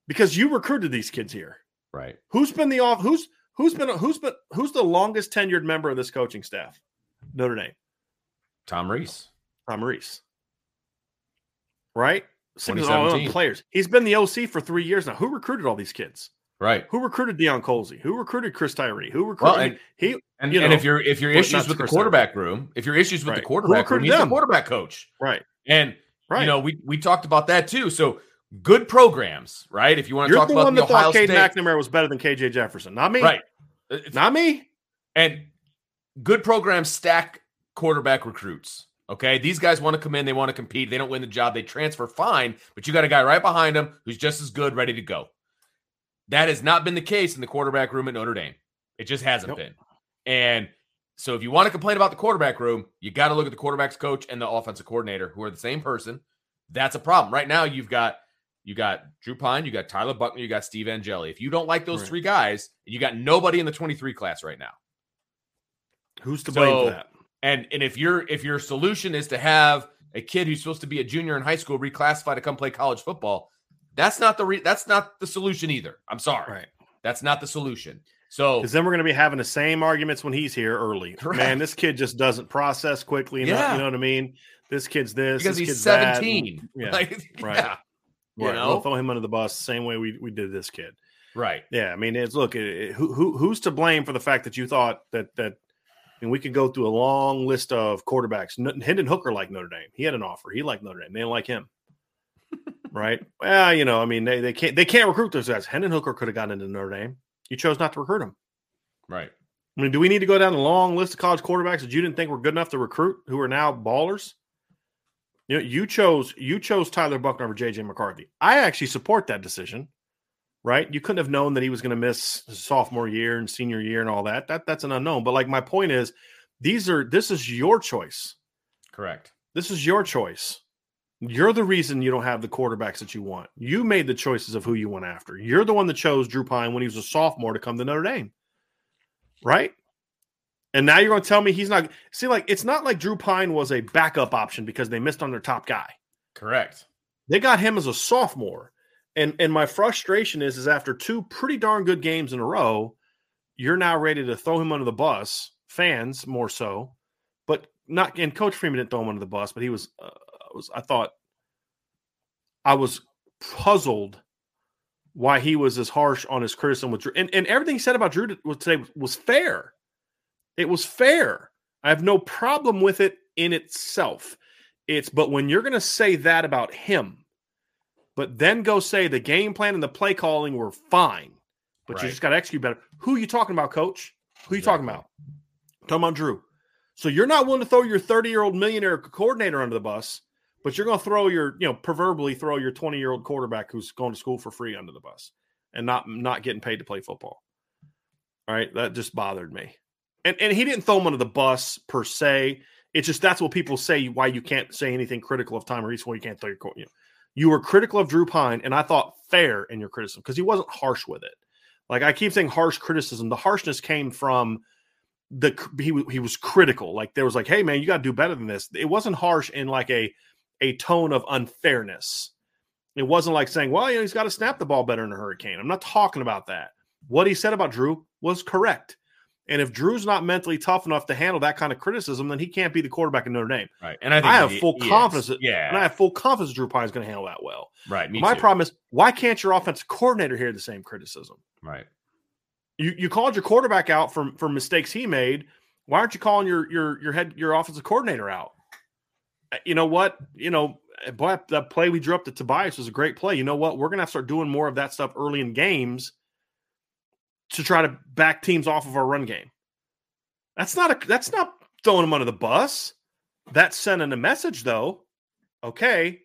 Because you recruited these kids here. Right. Who's been the off? Who's who's been who's been who's the longest tenured member of this coaching staff? Notre Dame. Tom Rees. Tom Rees. Right. All players. He's been the OC for three years now. Who recruited all these kids? Right. Who recruited Deion Colzie? Who recruited Chris Tyree? Who recruited well, and, he? And, you know, and if you're if your issues with the quarterback Tyree. room, if your issues with right. the quarterback room, he's them? the quarterback coach. Right. And right. you know, we we talked about that too. So good programs, right? If you want to You're talk the about one the that Ohio thought Cade State, McNamara was better than KJ Jefferson, not me. Right. It's, not me. And good programs stack quarterback recruits. Okay, these guys want to come in, they want to compete, they don't win the job, they transfer fine, but you got a guy right behind them who's just as good, ready to go. That has not been the case in the quarterback room at Notre Dame. It just hasn't nope. been. And so if you want to complain about the quarterback room, you got to look at the quarterback's coach and the offensive coordinator, who are the same person. That's a problem. Right now, you've got you got Drew Pyne, you got Tyler Buchner, you got Steve Angeli. If you don't like those right. three guys, you got nobody in the 23 class right now. Who's to so, blame for that? And and if your if your solution is to have a kid who's supposed to be a junior in high school reclassified to come play college football, that's not the re- that's not the solution either. I'm sorry. Right. That's not the solution. So because then we're going to be having the same arguments when he's here early. Correct. Man, this kid just doesn't process quickly. Enough, yeah. You know what I mean? This kid's this because this he's 17. yeah. Like, right. Yeah. You right. know, we'll throw him under the bus the same way we, we did this kid. Right. Yeah. I mean, it's look, it, it, who, who who's to blame for the fact that you thought that that and we could go through a long list of quarterbacks. Hendon Hooker liked Notre Dame. He had an offer. He liked Notre Dame. They didn't like him. right? Well, you know, I mean, they, they can't they can't recruit those guys. Hendon Hooker could have gotten into Notre Dame. You chose not to recruit him. Right. I mean, do we need to go down a long list of college quarterbacks that you didn't think were good enough to recruit who are now ballers? You know, you chose you chose Tyler Buchner over JJ McCarthy. I actually support that decision. Right? You couldn't have known that he was going to miss sophomore year and senior year and all that. That that's an unknown. But like my point is, these are this is your choice. Correct. This is your choice. You're the reason you don't have the quarterbacks that you want. You made the choices of who you went after. You're the one that chose Drew Pyne when he was a sophomore to come to Notre Dame. Right? And now you're going to tell me he's not. See, like, it's not like Drew Pyne was a backup option because they missed on their top guy. Correct. They got him as a sophomore. And and my frustration is is after two pretty darn good games in a row, you're now ready to throw him under the bus, fans more so, but not. And Coach Freeman didn't throw him under the bus, but he was uh, was I thought I was puzzled why he was as harsh on his criticism with Drew. And, and everything he said about Drew today was fair. It was fair. I have no problem with it in itself. It's but when you're going to say that about him, but then go say the game plan and the play calling were fine, but right. you just got to execute better. Who are you talking about, coach? Who are you exactly. talking about? I'm talking about Drew. So you're not willing to throw your 30 year old millionaire coordinator under the bus but you're going to throw your, you know, proverbially throw your 20 year old quarterback who's going to school for free under the bus and not not getting paid to play football. All right, that just bothered me. And and he didn't throw him under the bus per se. It's just that's what people say why you can't say anything critical of Tom Rees when you can't throw your you know, you were critical of Drew Pyne, and I thought fair in your criticism because he wasn't harsh with it. Like I keep saying harsh criticism. The harshness came from the he he was critical. Like there was like, hey man, you got to do better than this. It wasn't harsh in like a a tone of unfairness. It wasn't like saying, well, you know, he's got to snap the ball better in a hurricane. I'm not talking about that. What he said about Drew was correct. And if Drew's not mentally tough enough to handle that kind of criticism, then he can't be the quarterback in Notre Dame. Right. And I, I have full confidence. That, yeah. And I have full confidence Drew Pyne is going to handle that well. Right. My too. problem is why can't your offensive coordinator hear the same criticism? Right. You you called your quarterback out for for mistakes he made. Why aren't you calling your your your head your offensive coordinator out? Uh, you know what? You know, boy, that play we drew up to Tobias was a great play. You know what? We're gonna have to start doing more of that stuff early in games to try to back teams off of our run game. That's not a that's not throwing them under the bus. That's sending a message though. Okay,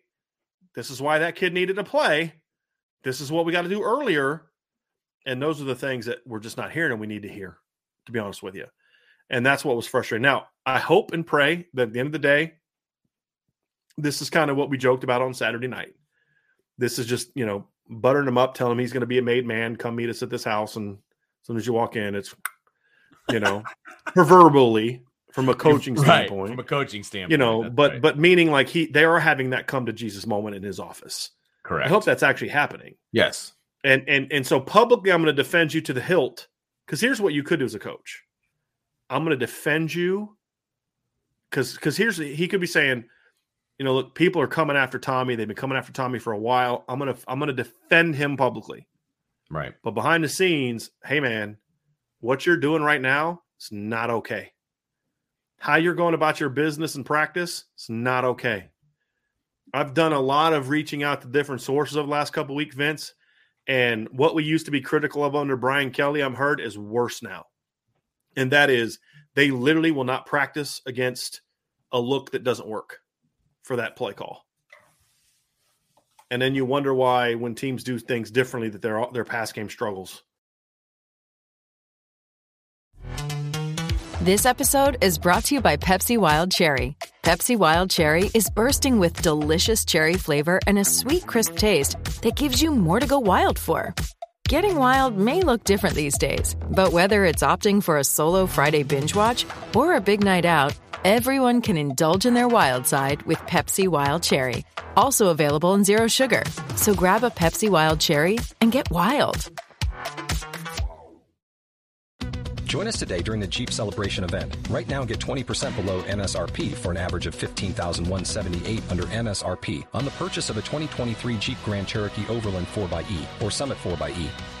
this is why that kid needed to play. This is what we got to do earlier. And those are the things that we're just not hearing and we need to hear, to be honest with you. And that's what was frustrating. Now, I hope and pray that at the end of the day, this is kind of what we joked about on Saturday night. This is just, you know, buttering him up, telling him he's going to be a made man, come meet us at this house. And as soon as you walk in, it's, you know, proverbially from a coaching Right, standpoint. from a coaching standpoint, you know, but right. but meaning like he they are having that come to Jesus moment in his office. correct. I hope that's actually happening. yes, And and and so publicly I'm going to defend you to the hilt because here's what you could do as a coach. I'm going to defend you because because here's he could be saying, you know, look, people are coming after Tommy. They've been coming after Tommy for a while. I'm gonna I'm gonna defend him publicly, right. but behind the scenes, hey man, what you're doing right now is not okay. How you're going about your business and practice is not okay. I've done a lot of reaching out to different sources over the last couple of weeks, Vince. And what we used to be critical of under Brian Kelly, I'm heard, is worse now. And that is they literally will not practice against a look that doesn't work for that play call. And then you wonder why when teams do things differently that their their pass game struggles. This episode is brought to you by Pepsi Wild Cherry. Pepsi Wild Cherry is bursting with delicious cherry flavor and a sweet, crisp taste that gives you more to go wild for. Getting wild may look different these days, but whether it's opting for a solo Friday binge watch or a big night out, everyone can indulge in their wild side with Pepsi Wild Cherry. Also available in Zero Sugar. So grab a Pepsi Wild Cherry and get wild. Join us today during the Jeep Celebration event. Right now, get 20% below MSRP for an average of 15178 under MSRP on the purchase of a 2023 Jeep Grand Cherokee Overland 4xE or Summit 4xE.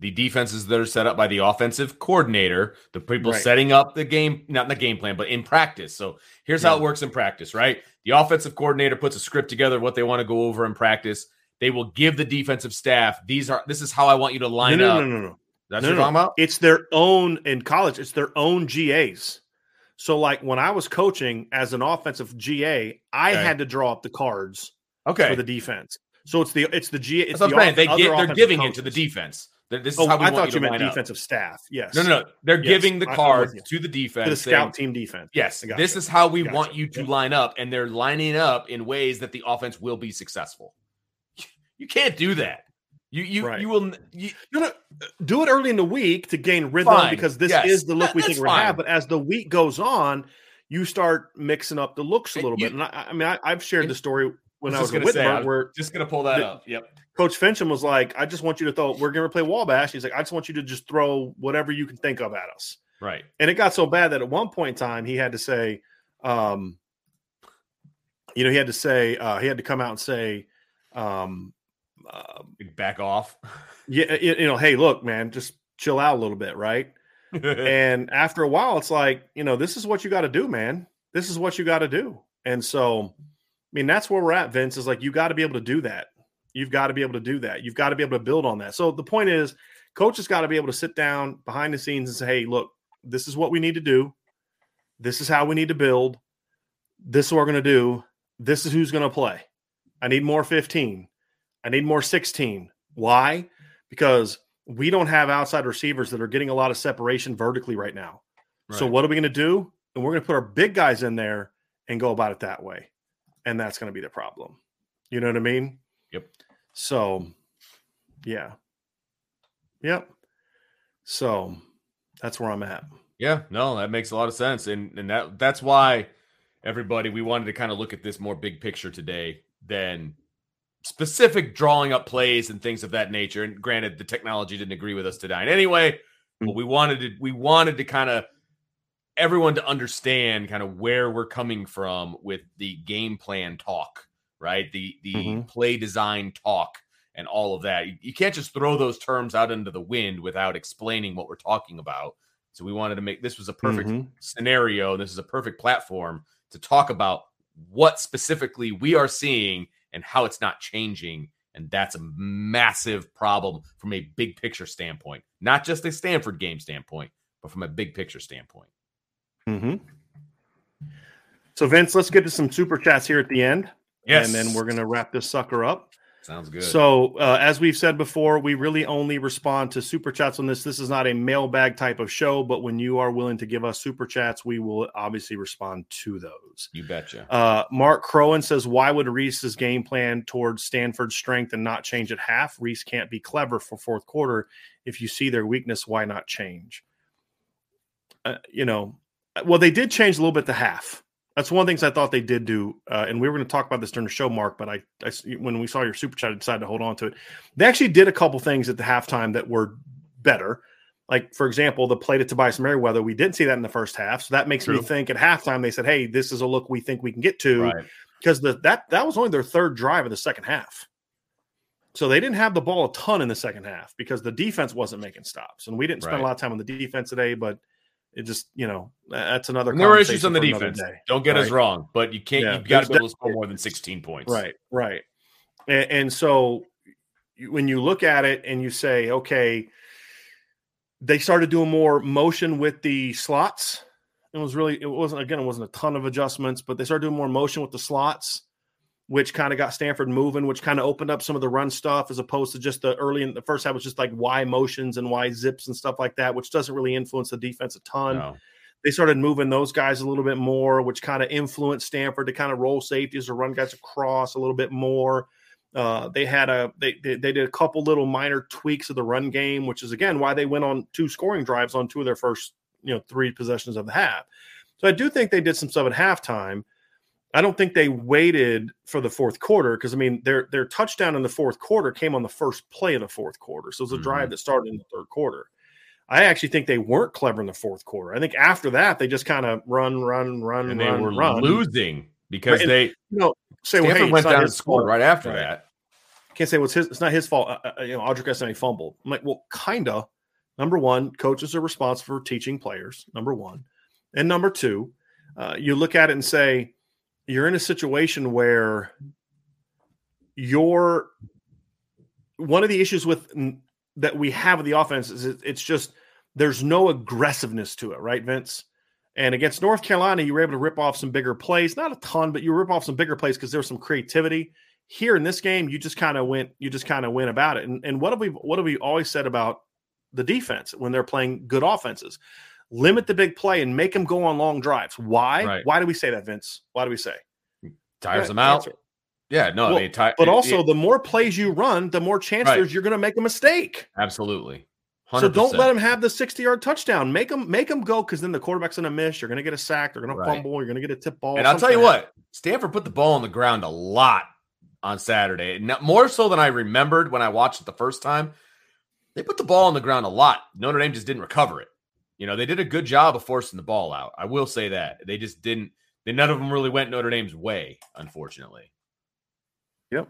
the defenses that are set up by the offensive coordinator, the people Right. setting up the game, not in the game plan, but in practice. So here's how it works in practice, right? The offensive coordinator puts a script together, what they want to go over in practice. They will give the defensive staff these are this is how I want you to line no, up. no, no, no. That's No, what no. talking about. It's their own in college. It's their own GAs. So, like when I was coaching as an offensive GA, I Okay. had to draw up the cards Okay, for the defense. So it's the it's the GA. It's that's the off- they get, they're giving it to the defense. This is Oh, how we I want thought you you to meant line up. defensive staff. Yes. No, no, no. They're Yes. giving the cards to the To defense. the saying, scout team defense. Yes, this you. is how we want you to Yep. line up, and they're lining up in ways that the offense will be successful. You can't do that. You you Right. you will. You, No, no, do it early in the week to gain rhythm Fine. because this Yes. is the look That- we think we're gonna fine. have. But as the week goes on, you start mixing up the looks a little you- bit. And I, I mean, I, I've shared the story when I was at gonna say, was where just gonna pull that the- up. Yep. Coach Fincham was like, "I just want you to throw. We're going to play Wabash." He's like, "I just want you to just throw whatever you can think of at us." Right. And it got so bad that at one point in time, he had to say, um, you know, he had to say, uh, he had to come out and say, um, uh, Back off. yeah, you, know, hey, look, man, just chill out a little bit, right? and after a while, it's like, you know, this is what you got to do, man. This is what you got to do. And so, mean, that's where we're at, Vince, is like, you got to be able to do that. You've got to be able to do that. You've got to be able to build on that. So the point is, coach has got to be able to sit down behind the scenes and say, hey, look, this is what we need to do. This is how we need to build. This is what we're going to do. This is who's going to play. I need more 15. I need more 16. Why? Because we don't have outside receivers that are getting a lot of separation vertically right now. So what are we going to do? And we're going to put our big guys in there and go about it that way. And that's going to be the problem. You know what I mean? Yep. So, yeah. Yep. So that's where I'm at. Yeah, no, that makes a lot of sense, and and that that's why everybody we wanted to kind of look at this more big picture today than specific drawing up plays and things of that nature. And granted, the technology didn't agree with us today. And anyway, mm. but we wanted to we wanted to kind of everyone to understand kind of where we're coming from with the game plan talk, right? The the Mhm. play design talk and all of that. You, you can't just throw those terms out into the wind without explaining what we're talking about. So we wanted to make this was a perfect Mhm. scenario. This is a perfect platform to talk about what specifically we are seeing and how it's not changing. And that's a massive problem from a big picture standpoint, not just a Stanford game standpoint, but from a big picture standpoint. Hmm So, Vince, let's get to some super chats here at the end. Yes. And then we're going to wrap this sucker up. sounds good. So, uh, as we've said before, we really only respond to super chats on this. This is not a mailbag type of show, but when you are willing to give us super chats, we will obviously respond to those. you betcha. Uh, Mark Crowan says, Why would Rees's game plan towards Stanford's strength and not change at half? Rees can't be clever for fourth quarter. If you see their weakness, why not change? Uh, you know, well, they did change a little bit to half. That's one of the things I thought they did do, uh, and we were going to talk about this during the show, Mark. But I, I, when we saw your super chat, I decided to hold on to it. They actually did a couple things at the halftime that were better. Like for example, the play to Tobias Merriweather, we didn't see that in the first half, so that makes me think at halftime they said, "Hey, this is a look we think we can get to," Right. because the that that was only their third drive of the second half. So they didn't have the ball a ton in the second half because the defense wasn't making stops, and we didn't spend Right. a lot of time on the defense today. But it just you know that's another. And there were issues on the defense. day. Don't get us wrong, but you can't. Yeah, You've got to be able to score more than 16 points. Right, right. And, and so when you look at it and you say, okay, they started doing more motion with the slots. It was really, it wasn't, again, it wasn't a ton of adjustments, but they started doing more motion with the slots, which kind of got Stanford moving, which kind of opened up some of the run stuff as opposed to just the early in the first half was just like Y motions and Y zips and stuff like that, which doesn't really influence the defense a ton No. they started moving those guys a little bit more, which kind of influenced Stanford to kind of roll safeties or run guys across a little bit more. Uh, they had a they, they they did a couple little minor tweaks of the run game, which is again why they went on two scoring drives on two of their first you know three possessions of the half. So I do think they did some stuff at halftime. I don't think they waited for the fourth quarter because I mean their their touchdown in the fourth quarter came on the first play of the fourth quarter, so it was a Mhm. drive that started in the third quarter. I actually think they weren't clever in the fourth quarter. I think after that they just kind of run, run, run, And they run, were run. losing because and- they You know, say well, Stanford hey, went down and scored right after Right. that. Can't say well, it's his. It's not his fault. Uh, uh, you know, Audric Estimé fumbled. I'm like, well, kinda. Number one, coaches are responsible for teaching players. Number one, and number two, uh, you look at it and say you're in a situation where you're one of the issues with that we have with the offense is it- it's just there's no aggressiveness to it, right, Vince? And against North Carolina, you were able to rip off some bigger plays, not a ton, but you rip off some bigger plays because there was some creativity. Here in this game, you just kind of went, you just kind of went about it. And, and what have we, what have we always said about the defense when they're playing good offenses? Limit the big play and make them go on long drives. Why? Right. Why do we say that, Vince? Why do we say? Tires Yeah, them out. answer. Yeah, no, Well, I mean, ti- But it- also, it- the more plays you run, the more chances Right. you're going to make a mistake. absolutely. So don't let them have the 60 yard touchdown. Make them make them go because then the quarterback's going to miss. You're going to get a sack. They're going to fumble. You're going to get a tip ball. And I'll tell you what, Stanford put the ball on the ground a lot on Saturday. More so than I remembered when I watched it the first time. They put the ball on the ground a lot. Notre Dame just didn't recover it. You know, they did a good job of forcing the ball out. I will say that. They just didn't, they, none of them really went Notre Dame's way, unfortunately. Yep.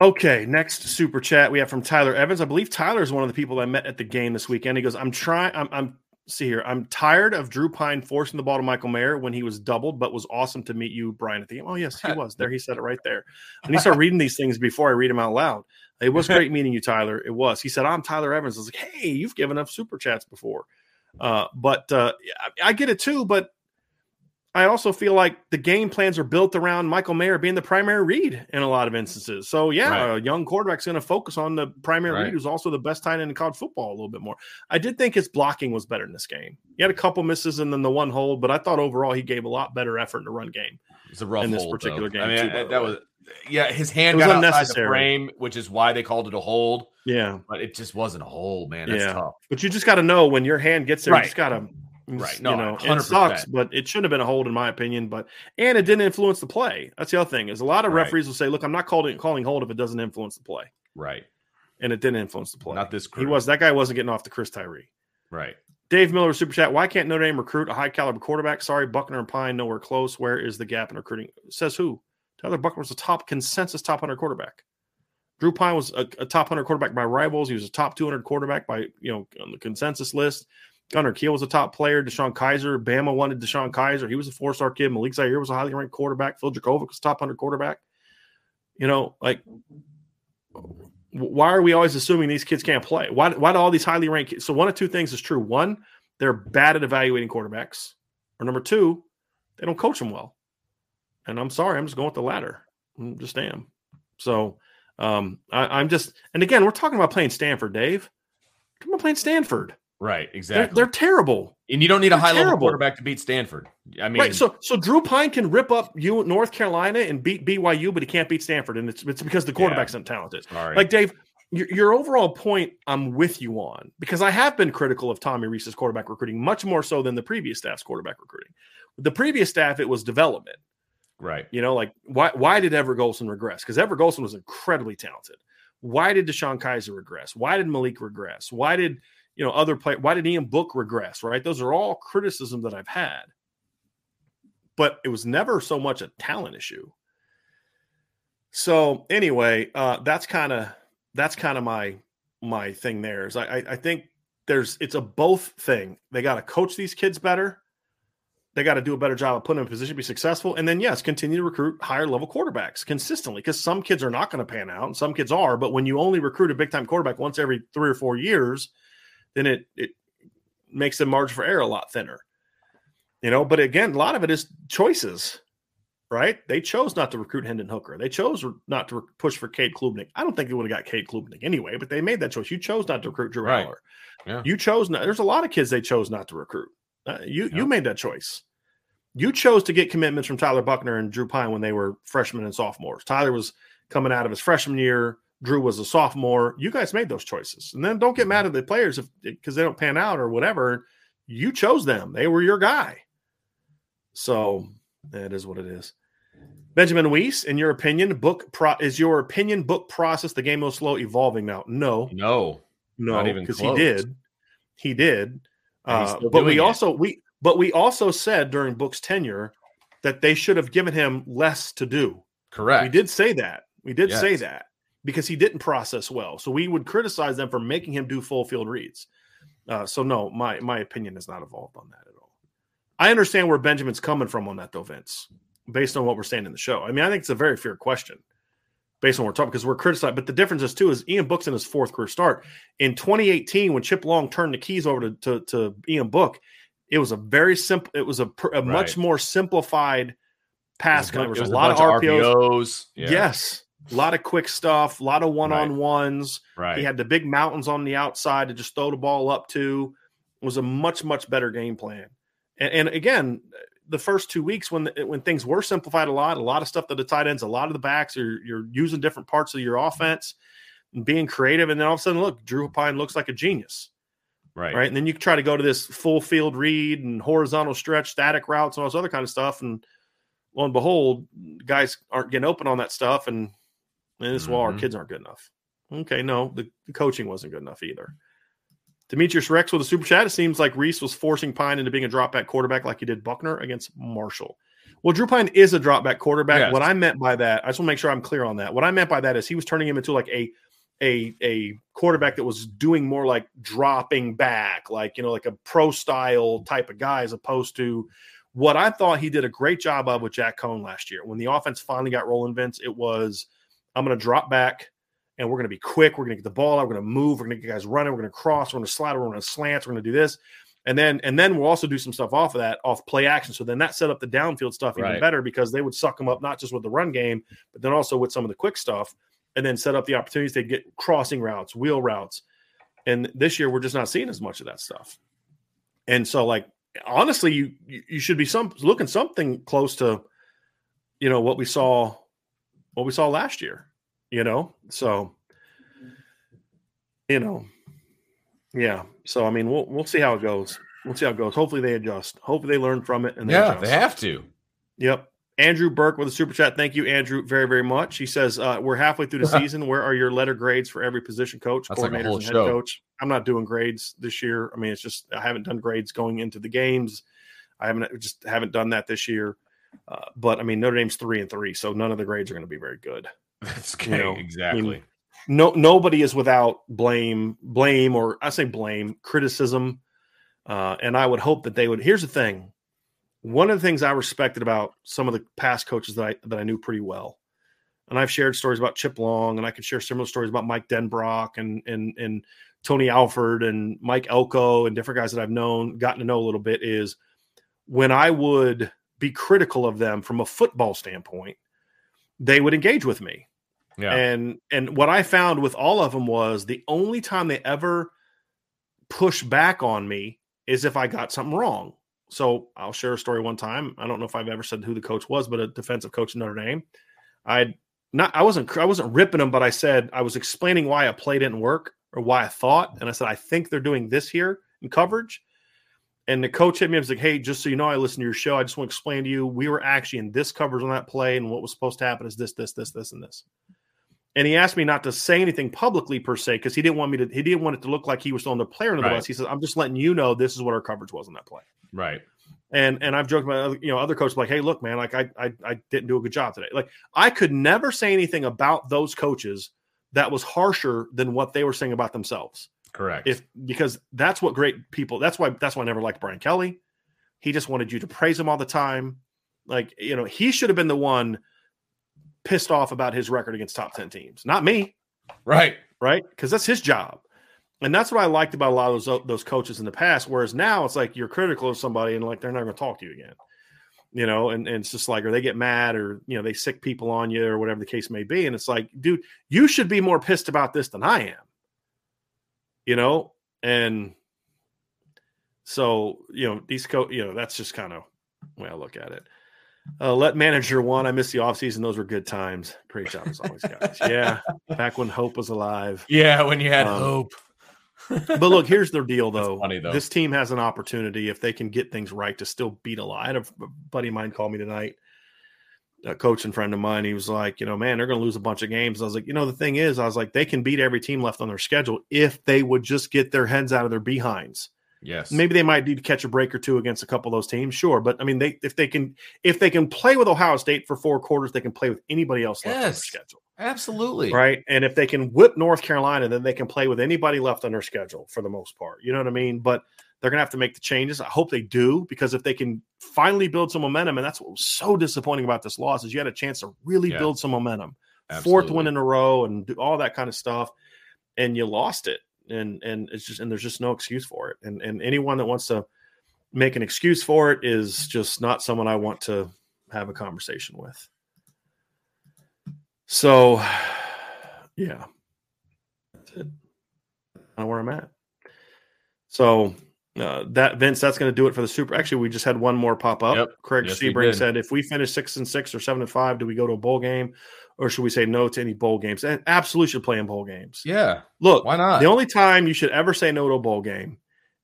Okay, next super chat we have from Tyler Evans. I believe Tyler is one of the people I met at the game this weekend. He goes, "I'm trying. I'm, I'm see here. I'm tired of Drew Pyne forcing the ball to Michael Mayer when he was doubled, but was awesome to meet you, Bryan, at the game. Oh yes, he was there. He said it right there. And he started reading these things before I read them out loud. It was great meeting you, Tyler. It was. He said, "I'm Tyler Evans." I was like, "Hey, you've given up super chats before." Uh, but uh, I, I get it too. But I also feel like the game plans are built around Michael Mayer being the primary read in a lot of instances. So yeah, Right. a young quarterback's going to focus on the primary Right. read, who's also the best tight end in college football a little bit more. I did think his blocking was better in this game. He had a couple misses and then the one hold, but I thought overall he gave a lot better effort in the run game. It's a rough In this hold, particular though. game, I mean, too, I- that way. was, yeah, his hand was got outside the frame, which is why they called it a hold, Yeah, but it just wasn't a hold, man. That's Yeah. tough. but you just got to know when your hand gets there, Right. you just got to Right. No, you know, 100%. it sucks, but it shouldn't have been a hold in my opinion. But and it didn't influence the play. That's the other thing is a lot of Right. referees will say, "Look, I'm not calling calling hold if it doesn't influence the play," Right. and it didn't influence the play. Not this He crew. was that guy wasn't getting off the Chris Tyree. Right. Dave Miller super chat. Why can't Notre Dame recruit a high caliber quarterback? Sorry, Buchner and Pyne nowhere close. Where is the gap in recruiting? Says who? Tyler Buchner was a top consensus top hundred quarterback. Drew Pyne was a, a top hundred quarterback by rivals. He was a top two hundred quarterback by you know on the consensus list. Gunner Kiel was a top player. DeShone Kizer, Bama wanted DeShone Kizer. He was a four star kid. Malik Zaire was a highly ranked quarterback. Phil Jurkovec was top hundred quarterback. You know, like why are we always assuming these kids can't play? Why, why do all these highly ranked kids? So one of two things is true. One, they're bad at evaluating quarterbacks. Or number two, they don't coach them well. And I'm sorry, I'm just going with the latter. I just am. So um, I, I'm just, and again, we're talking about playing Stanford, Dave. Come on, playing Stanford. Right. They're, Exactly. they're terrible. and you don't need a they're high level quarterback to beat Stanford. I mean, right. So so Drew Pyne can rip up you North Carolina and beat BYU, but he can't beat Stanford, and it's it's because the Yeah. quarterback's not talented. sorry. Like Dave, your, your overall point, I'm with you on because I have been critical of Tommy Rees's quarterback recruiting much more so than the previous staff's quarterback recruiting. The previous staff, it was development. right. You know, like why why did Everett Golson regress? Because Everett Golson was incredibly talented. Why did DeShone Kizer regress? Why did Malik regress? Why did you know other play? Why did Ian Book regress? Right, those are all criticism that I've had, but it was never so much a talent issue. So anyway, uh, that's kind of that's kind of my my thing. There is I I- think there's it's a both thing. They got to coach these kids better they got to do a better job of putting them in position to be successful. And then, yes, continue to recruit higher level quarterbacks consistently because some kids are not going to pan out and some kids are. But when you only recruit a big time quarterback once every three or four years, then it, it makes the margin for error a lot thinner. You know, but again, a lot of it is choices, right? They chose not to recruit Hendon Hooker. They chose not to push for Cade Klubnik. I don't think they would have got Cade Klubnik anyway, but they made that choice. You chose not to recruit Drew Right. Yeah. You chose not. There's a lot of kids they chose not to recruit. Uh, you Yeah. you made that choice. You chose to get commitments from Tyler Buchner and Drew Pyne when they were freshmen and sophomores. Tyler was coming out of his freshman year. Drew was a sophomore. You guys made those choices, and then don't get mad at the players if because they don't pan out or whatever. You chose them; they were your guy. So that is what it is. Benjamin Weiss, in your opinion, book pro- is your opinion book process the game most slow evolving now? No, No. no, Not even because he did. He did. Uh, but we it. also we but we also said during Book's tenure that they should have given him less to do. Correct. We did say that. We did say that because he didn't process well. So we would criticize them for making him do full field reads. Uh, so no, my my opinion has not evolved on that at all. I understand where Benjamin's coming from on that though, Vince, based on what we're saying in the show. I mean, I think it's a very fair question based on what we're talking because we're criticized. But the difference is too is Ian Book's in his fourth career start in 2018 when Chip Long turned the keys over to to, to Ian Book. It was a very simple. It was a, a much more simplified pass. It was, There was it was a lot of RPOs. RPOs. Yeah. Yes, a lot of quick stuff, a lot of one on ones. Right. He had the big mountains on the outside to just throw the ball up to. It was a much much better game plan. And, and again, the first two weeks when the, when things were simplified a lot, a lot of stuff to the tight ends, a lot of the backs you're, you're using different parts of your offense and being creative. And then all of a sudden, look, Drew Pyne looks like a genius, right. right? And then you try to go to this full field read and horizontal stretch, static routes, and all this other kind of stuff. And lo and behold, guys aren't getting open on that stuff, and and this well, our Mhm. kids aren't good enough. Okay, no, the, the coaching wasn't good enough either. Demetrius Rex with a super chat. It seems like Rees was forcing Pyne into being a drop back quarterback like he did Buchner against Marshall. Well, Drew Pyne is a drop back quarterback. Yes. What I meant by that, I just want to make sure I'm clear on that. What I meant by that is he was turning him into like a a a quarterback that was doing more like dropping back, like you know, like a pro style type of guy, as opposed to what I thought he did a great job of with Jack Coan last year. When the offense finally got rolling, Vince, it was I'm going to drop back and we're going to be quick. We're going to get the ball out. We're going to move. We're going to get guys running. We're going to cross. We're going to slide. We're going to slant. We're going to do this. And then and then we'll also do some stuff off of that, off play action. So then that set up the downfield stuff even Right. better because they would suck them up not just with the run game, but then also with some of the quick stuff, and then set up the opportunities to get crossing routes, wheel routes. And this year we're just not seeing as much of that stuff. And so, like honestly, you you you should be some looking something close to, you know, what we saw, what we saw last year. You know, so you know, yeah. So I mean, we'll we'll see how it goes. We'll see how it goes. Hopefully they adjust. Hopefully they learn from it. And they yeah, adjust. they have to. Yep. Andrew Burke with a super chat. Thank you, Andrew, very, very much. He says, uh, We're halfway through the season. Where are your letter grades for every position coach, That's like coordinators, whole and head show. coach? I'm not doing grades this year. I mean, it's just, I haven't done grades going into the games. I haven't just haven't done that this year. Uh, but I mean, Notre Dame's three and three, so none of the grades are going to be very good. That's You know, exactly. no nobody is without blame blame or i say blame criticism uh, and i would hope that they would here's the thing one of the things i respected about some of the past coaches that i that i knew pretty well and i've shared stories about chip long and i could share similar stories about mike denbrock and and and tony alford and mike elko and different guys that i've known gotten to know a little bit is when i would be critical of them from a football standpoint they would engage with me yeah. and and what I found with all of them was the only time they ever push back on me is if I got something wrong. So I'll share a story one time. I don't know if I've ever said who the coach was, but a defensive coach in Notre Dame. I not I wasn't I wasn't ripping them, but I said I was explaining why a play didn't work or why I thought, and I said I think they're doing this here in coverage. And the coach hit me. I was like, "Hey, just so you know, I listened to your show. I just want to explain to you, we were actually in this coverage on that play, and what was supposed to happen is this, this, this, this, and this." And he asked me not to say anything publicly per se because he didn't want me to. He didn't want it to look like he was throwing the player under the Right. bus. He said, "I'm just letting you know this is what our coverage was on that play." right. And and I've joked about uh, you know other coaches like, "Hey, look, man, like I I I didn't do a good job today." Like I could never say anything about those coaches that was harsher than what they were saying about themselves Correct. if because that's what great people that's why that's why I never liked Brian Kelly. He just wanted you to praise him all the time. Like, you know, he should have been the one pissed off about his record against top 10 teams, not me, right. right? Because that's his job. And that's what I liked about a lot of those those coaches in the past. Whereas now it's like you're critical of somebody and like they're not going to talk to you again, you know. And, and it's just like, or they get mad, or you know, they sick people on you, or whatever the case may be. And it's like, dude, you should be more pissed about this than I am, you know. And so you know, these co, you know, that's just kind of the way I look at it. Uh, let manager one. I miss the offseason. Those were good times. Great job as always, guys. Yeah, back when hope was alive. Yeah, when you had Um, hope. But look, here's their deal, though. funny, though. This team has an opportunity if they can get things right to still beat a lot. I had a buddy of mine call me tonight, a coach and friend of mine. He was like, you know, man, they're going to lose a bunch of games. I was like, you know, the thing is, I was like, they can beat every team left on their schedule if they would just get their heads out of their behinds. Yes. Maybe they might need to catch a break or two against a couple of those teams, sure. But I mean, they if they can if they can play with Ohio State for four quarters, they can play with anybody else left on their Yes. schedule. Absolutely. Right. And if they can whip North Carolina, then they can play with anybody left on their schedule for the most part. You know what I mean? But they're going to have to make the changes. I hope they do because if they can finally build some momentum, and that's what was so disappointing about this loss is you had a chance to really Yeah. build some momentum, fourth Absolutely. win in a row, and do all that kind of stuff, and you lost it. And and it's just and there's just no excuse for it. And and anyone that wants to make an excuse for it is just not someone I want to have a conversation with. So, yeah, that's it. Kind of where I'm at. So uh, that Vince, that's going to do it for the Super. Actually, we just had one more pop up. Yep. Craig Yes, Sebring said, if we finish six and six or seven and five, do we go to a bowl game, or should we say no to any bowl games? And absolutely should play in bowl games. Yeah. Look, Why not? the only time you should ever say no to a bowl game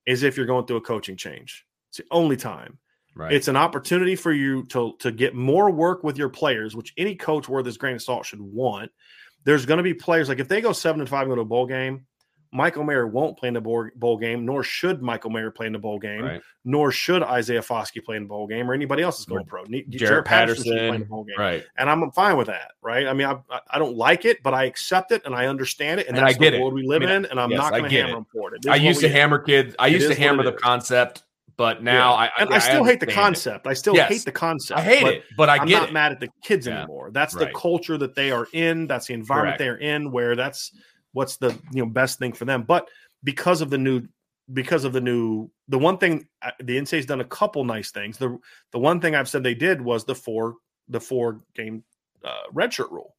is if you're going through a coaching change. It's the only time. Right. It's an opportunity for you to to get more work with your players, which any coach worth his grain of salt should want. There's going to be players like if they go seven and five and go to a bowl game, Michael Mayer won't play in the bowl, game, nor should Michael Mayer play in the bowl game, right. nor should Isaiah Foskey play in the bowl game, or anybody else is going pro. Ne- Jarrett Patterson should play in the bowl game, Right. and I'm fine with that. Right? I mean, I, I- I don't like it, but I accept it and I understand it, and, And that's I get the it. world we live I mean, in, and I'm yes, not going to hammer it. them for it. It I used to hammer kids. I used to hammer the is. concept, but now Yeah. I and I still hate the understand it. concept. I still Yes. hate the concept. I hate but it, but I I'm get not it. mad at the kids Yeah. anymore. That's the culture that they are in. That's the environment Correct. they're in. Where that's what's the you know best thing for them. But because of the new, because of the new, the one thing uh, the NCAA's done a couple nice things. The the one thing I've said they did was the four the four game uh, redshirt rule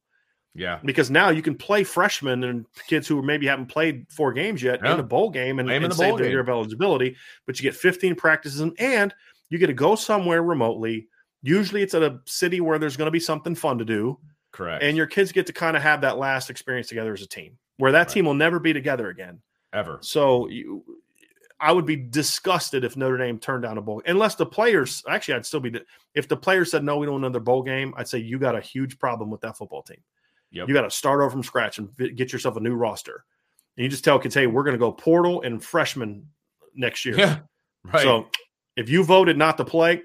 Yeah. because now you can play freshmen and kids who maybe haven't played four games yet Yeah. in a bowl game and, Play 'em in and the save bowl their game. year of eligibility, but you get 15 practices and, and you get to go somewhere remotely. Usually it's at a city where there's going to be something fun to do, Correct. and your kids get to kind of have that last experience together as a team where that Right. team will never be together again. ever. So you, I would be disgusted if Notre Dame turned down a bowl unless the players actually I'd still be if the players said no, we don't want another bowl game. I'd say you got a huge problem with that football team. Yep. You got to start over from scratch and get yourself a new roster. And you just tell kids, hey, we're going to go portal and freshman next year. Yeah, right. So if you voted not to play,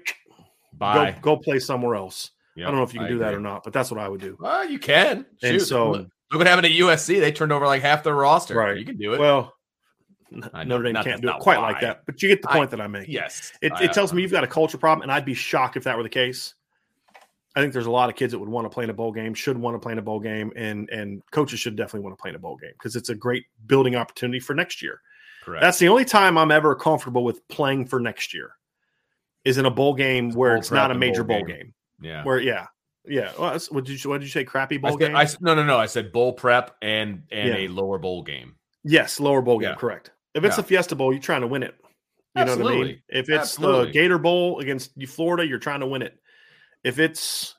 Bye. Go, go play somewhere else. Yep, I don't know if you can I do agree. that or not, but that's what I would do. Well, you can. And Shoot. so look, what happened at USC. They turned over like half their roster. Right. You can do it. Well, I Notre Dame can't do it quite why. like that, but you get the point I, that I make. Yes, it, it tells me you've got a culture problem, and I'd be shocked if that were the case. I think there's a lot of kids that would want to play in a bowl game, should want to play in a bowl game, and and coaches should definitely want to play in a bowl game because it's a great building opportunity for next year. Correct. That's the only time I'm ever comfortable with playing for next year is in a bowl game it's where it's not a major bowl, bowl game. game. Yeah. Where yeah. Yeah. Well, what did you what did you say? Crappy bowl I said, game? I, no, no, no. I said bowl prep and and yeah. a lower bowl game. Yes, lower bowl game. Correct. If it's yeah. a Fiesta Bowl, you're trying to win it. You Absolutely. know what I mean? If it's Absolutely. the Gator Bowl against Florida, you're trying to win it. If it's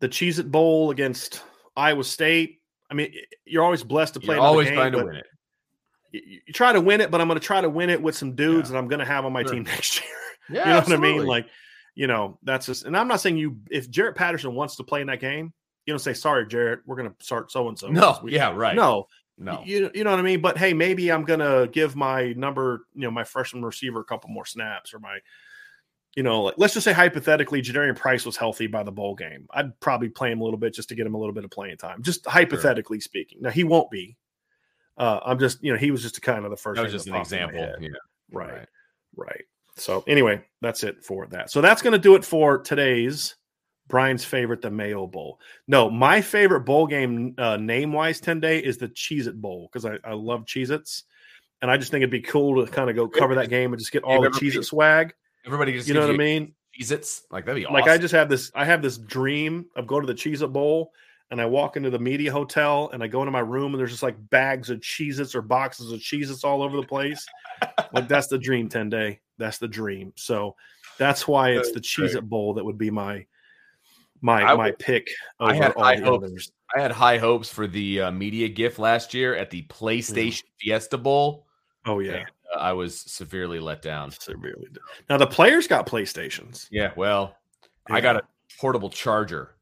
the Cheez It Bowl against Iowa State, I mean, you're always blessed to play. You're always game, trying to win it. You, you, try to win it, but I'm going to try to win it with some dudes yeah. that I'm going to have on my sure. team next year. Yeah, you know absolutely. what I mean? Like, you know, that's just. And I'm not saying you. If Jarrett Patterson wants to play in that game, you don't say, "Sorry, Jarrett, we're going to start so and so." No, yeah, right. No, no. You, you know what I mean? But hey, maybe I'm going to give my number, you know, my freshman receiver a couple more snaps or my, you know, like, let's just say hypothetically, Jadarian Price was healthy by the bowl game. I'd probably play him a little bit just to get him a little bit of playing time, just hypothetically sure. speaking. Now, he won't be. Uh, I'm just, you know, he was just a kind of the first. That was just an example. Yeah. Right, right. Right. So anyway, that's it for that. So that's going to do it for today's Brian's favorite, the Mayo Bowl. No, my favorite bowl game uh, name wise 10 day is the Cheez It Bowl because I, I love Cheez Its. And I just think it'd be cool to kind of go cover that game and just get all the Cheez It swag. Everybody just you know what I mean? Cheez Its. Like that'd be awesome. Like I just have this, I have this dream of going to the Cheez It Bowl and I walk into the media hotel and I go into my room and there's just like bags of Cheez Its or boxes of Cheez Its all over the place. like that's the dream 10 day. That's the dream. So that's why it's the Cheez It Bowl that would be my my I, my pick. I had high hopes. Others. I had high hopes for the uh, media gift last year at the PlayStation mm. Fiesta Bowl. Oh yeah, and, uh, I was severely let down. Severely. Now the players got PlayStations. Yeah, well, yeah. I got a portable charger.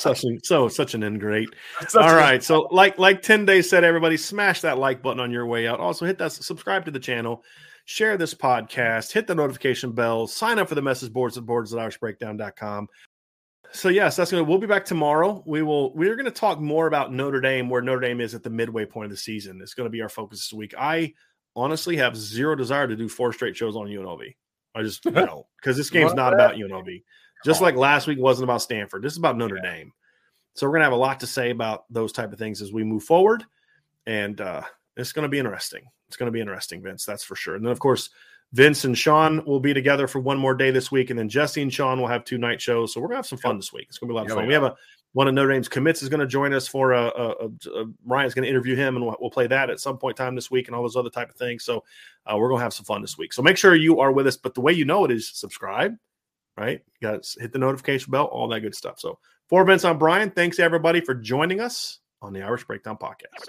Such an, so such an ingrate. All right, so like like ten days said, everybody smash that like button on your way out. Also hit that subscribe to the channel share this podcast, hit the notification bell, sign up for the message boards at boards at irishbreakdown.com. So yes, that's gonna we'll be back tomorrow. We will we're gonna talk more about Notre Dame, where Notre Dame is at the midway point of the season. It's gonna be our focus this week. I honestly have zero desire to do four straight shows on UNLV. I just know because this game's not about UNLV. Just like last week wasn't about Stanford. This is about Notre yeah. Dame. So we're gonna have a lot to say about those type of things as we move forward. And uh it's gonna be interesting. It's going to be interesting, Vince. That's for sure. And then, of course, Vince and Sean will be together for one more day this week, and then Jesse and Sean will have two night shows. So we're gonna have some fun this week. It's gonna be a lot of fun. We have a one of Notre Dame's commits is going to join us for a, a, a, Ryan's going to interview him, and we'll, we'll, play that at some point time this week, and all those other type of things. So uh, we're going to have some fun this week. So make sure you are with us. But the way you know it is subscribe, right? You got to hit the notification bell, all that good stuff. So for Vince, I'm Bryan. Thanks everybody for joining us on the Irish Breakdown Podcast.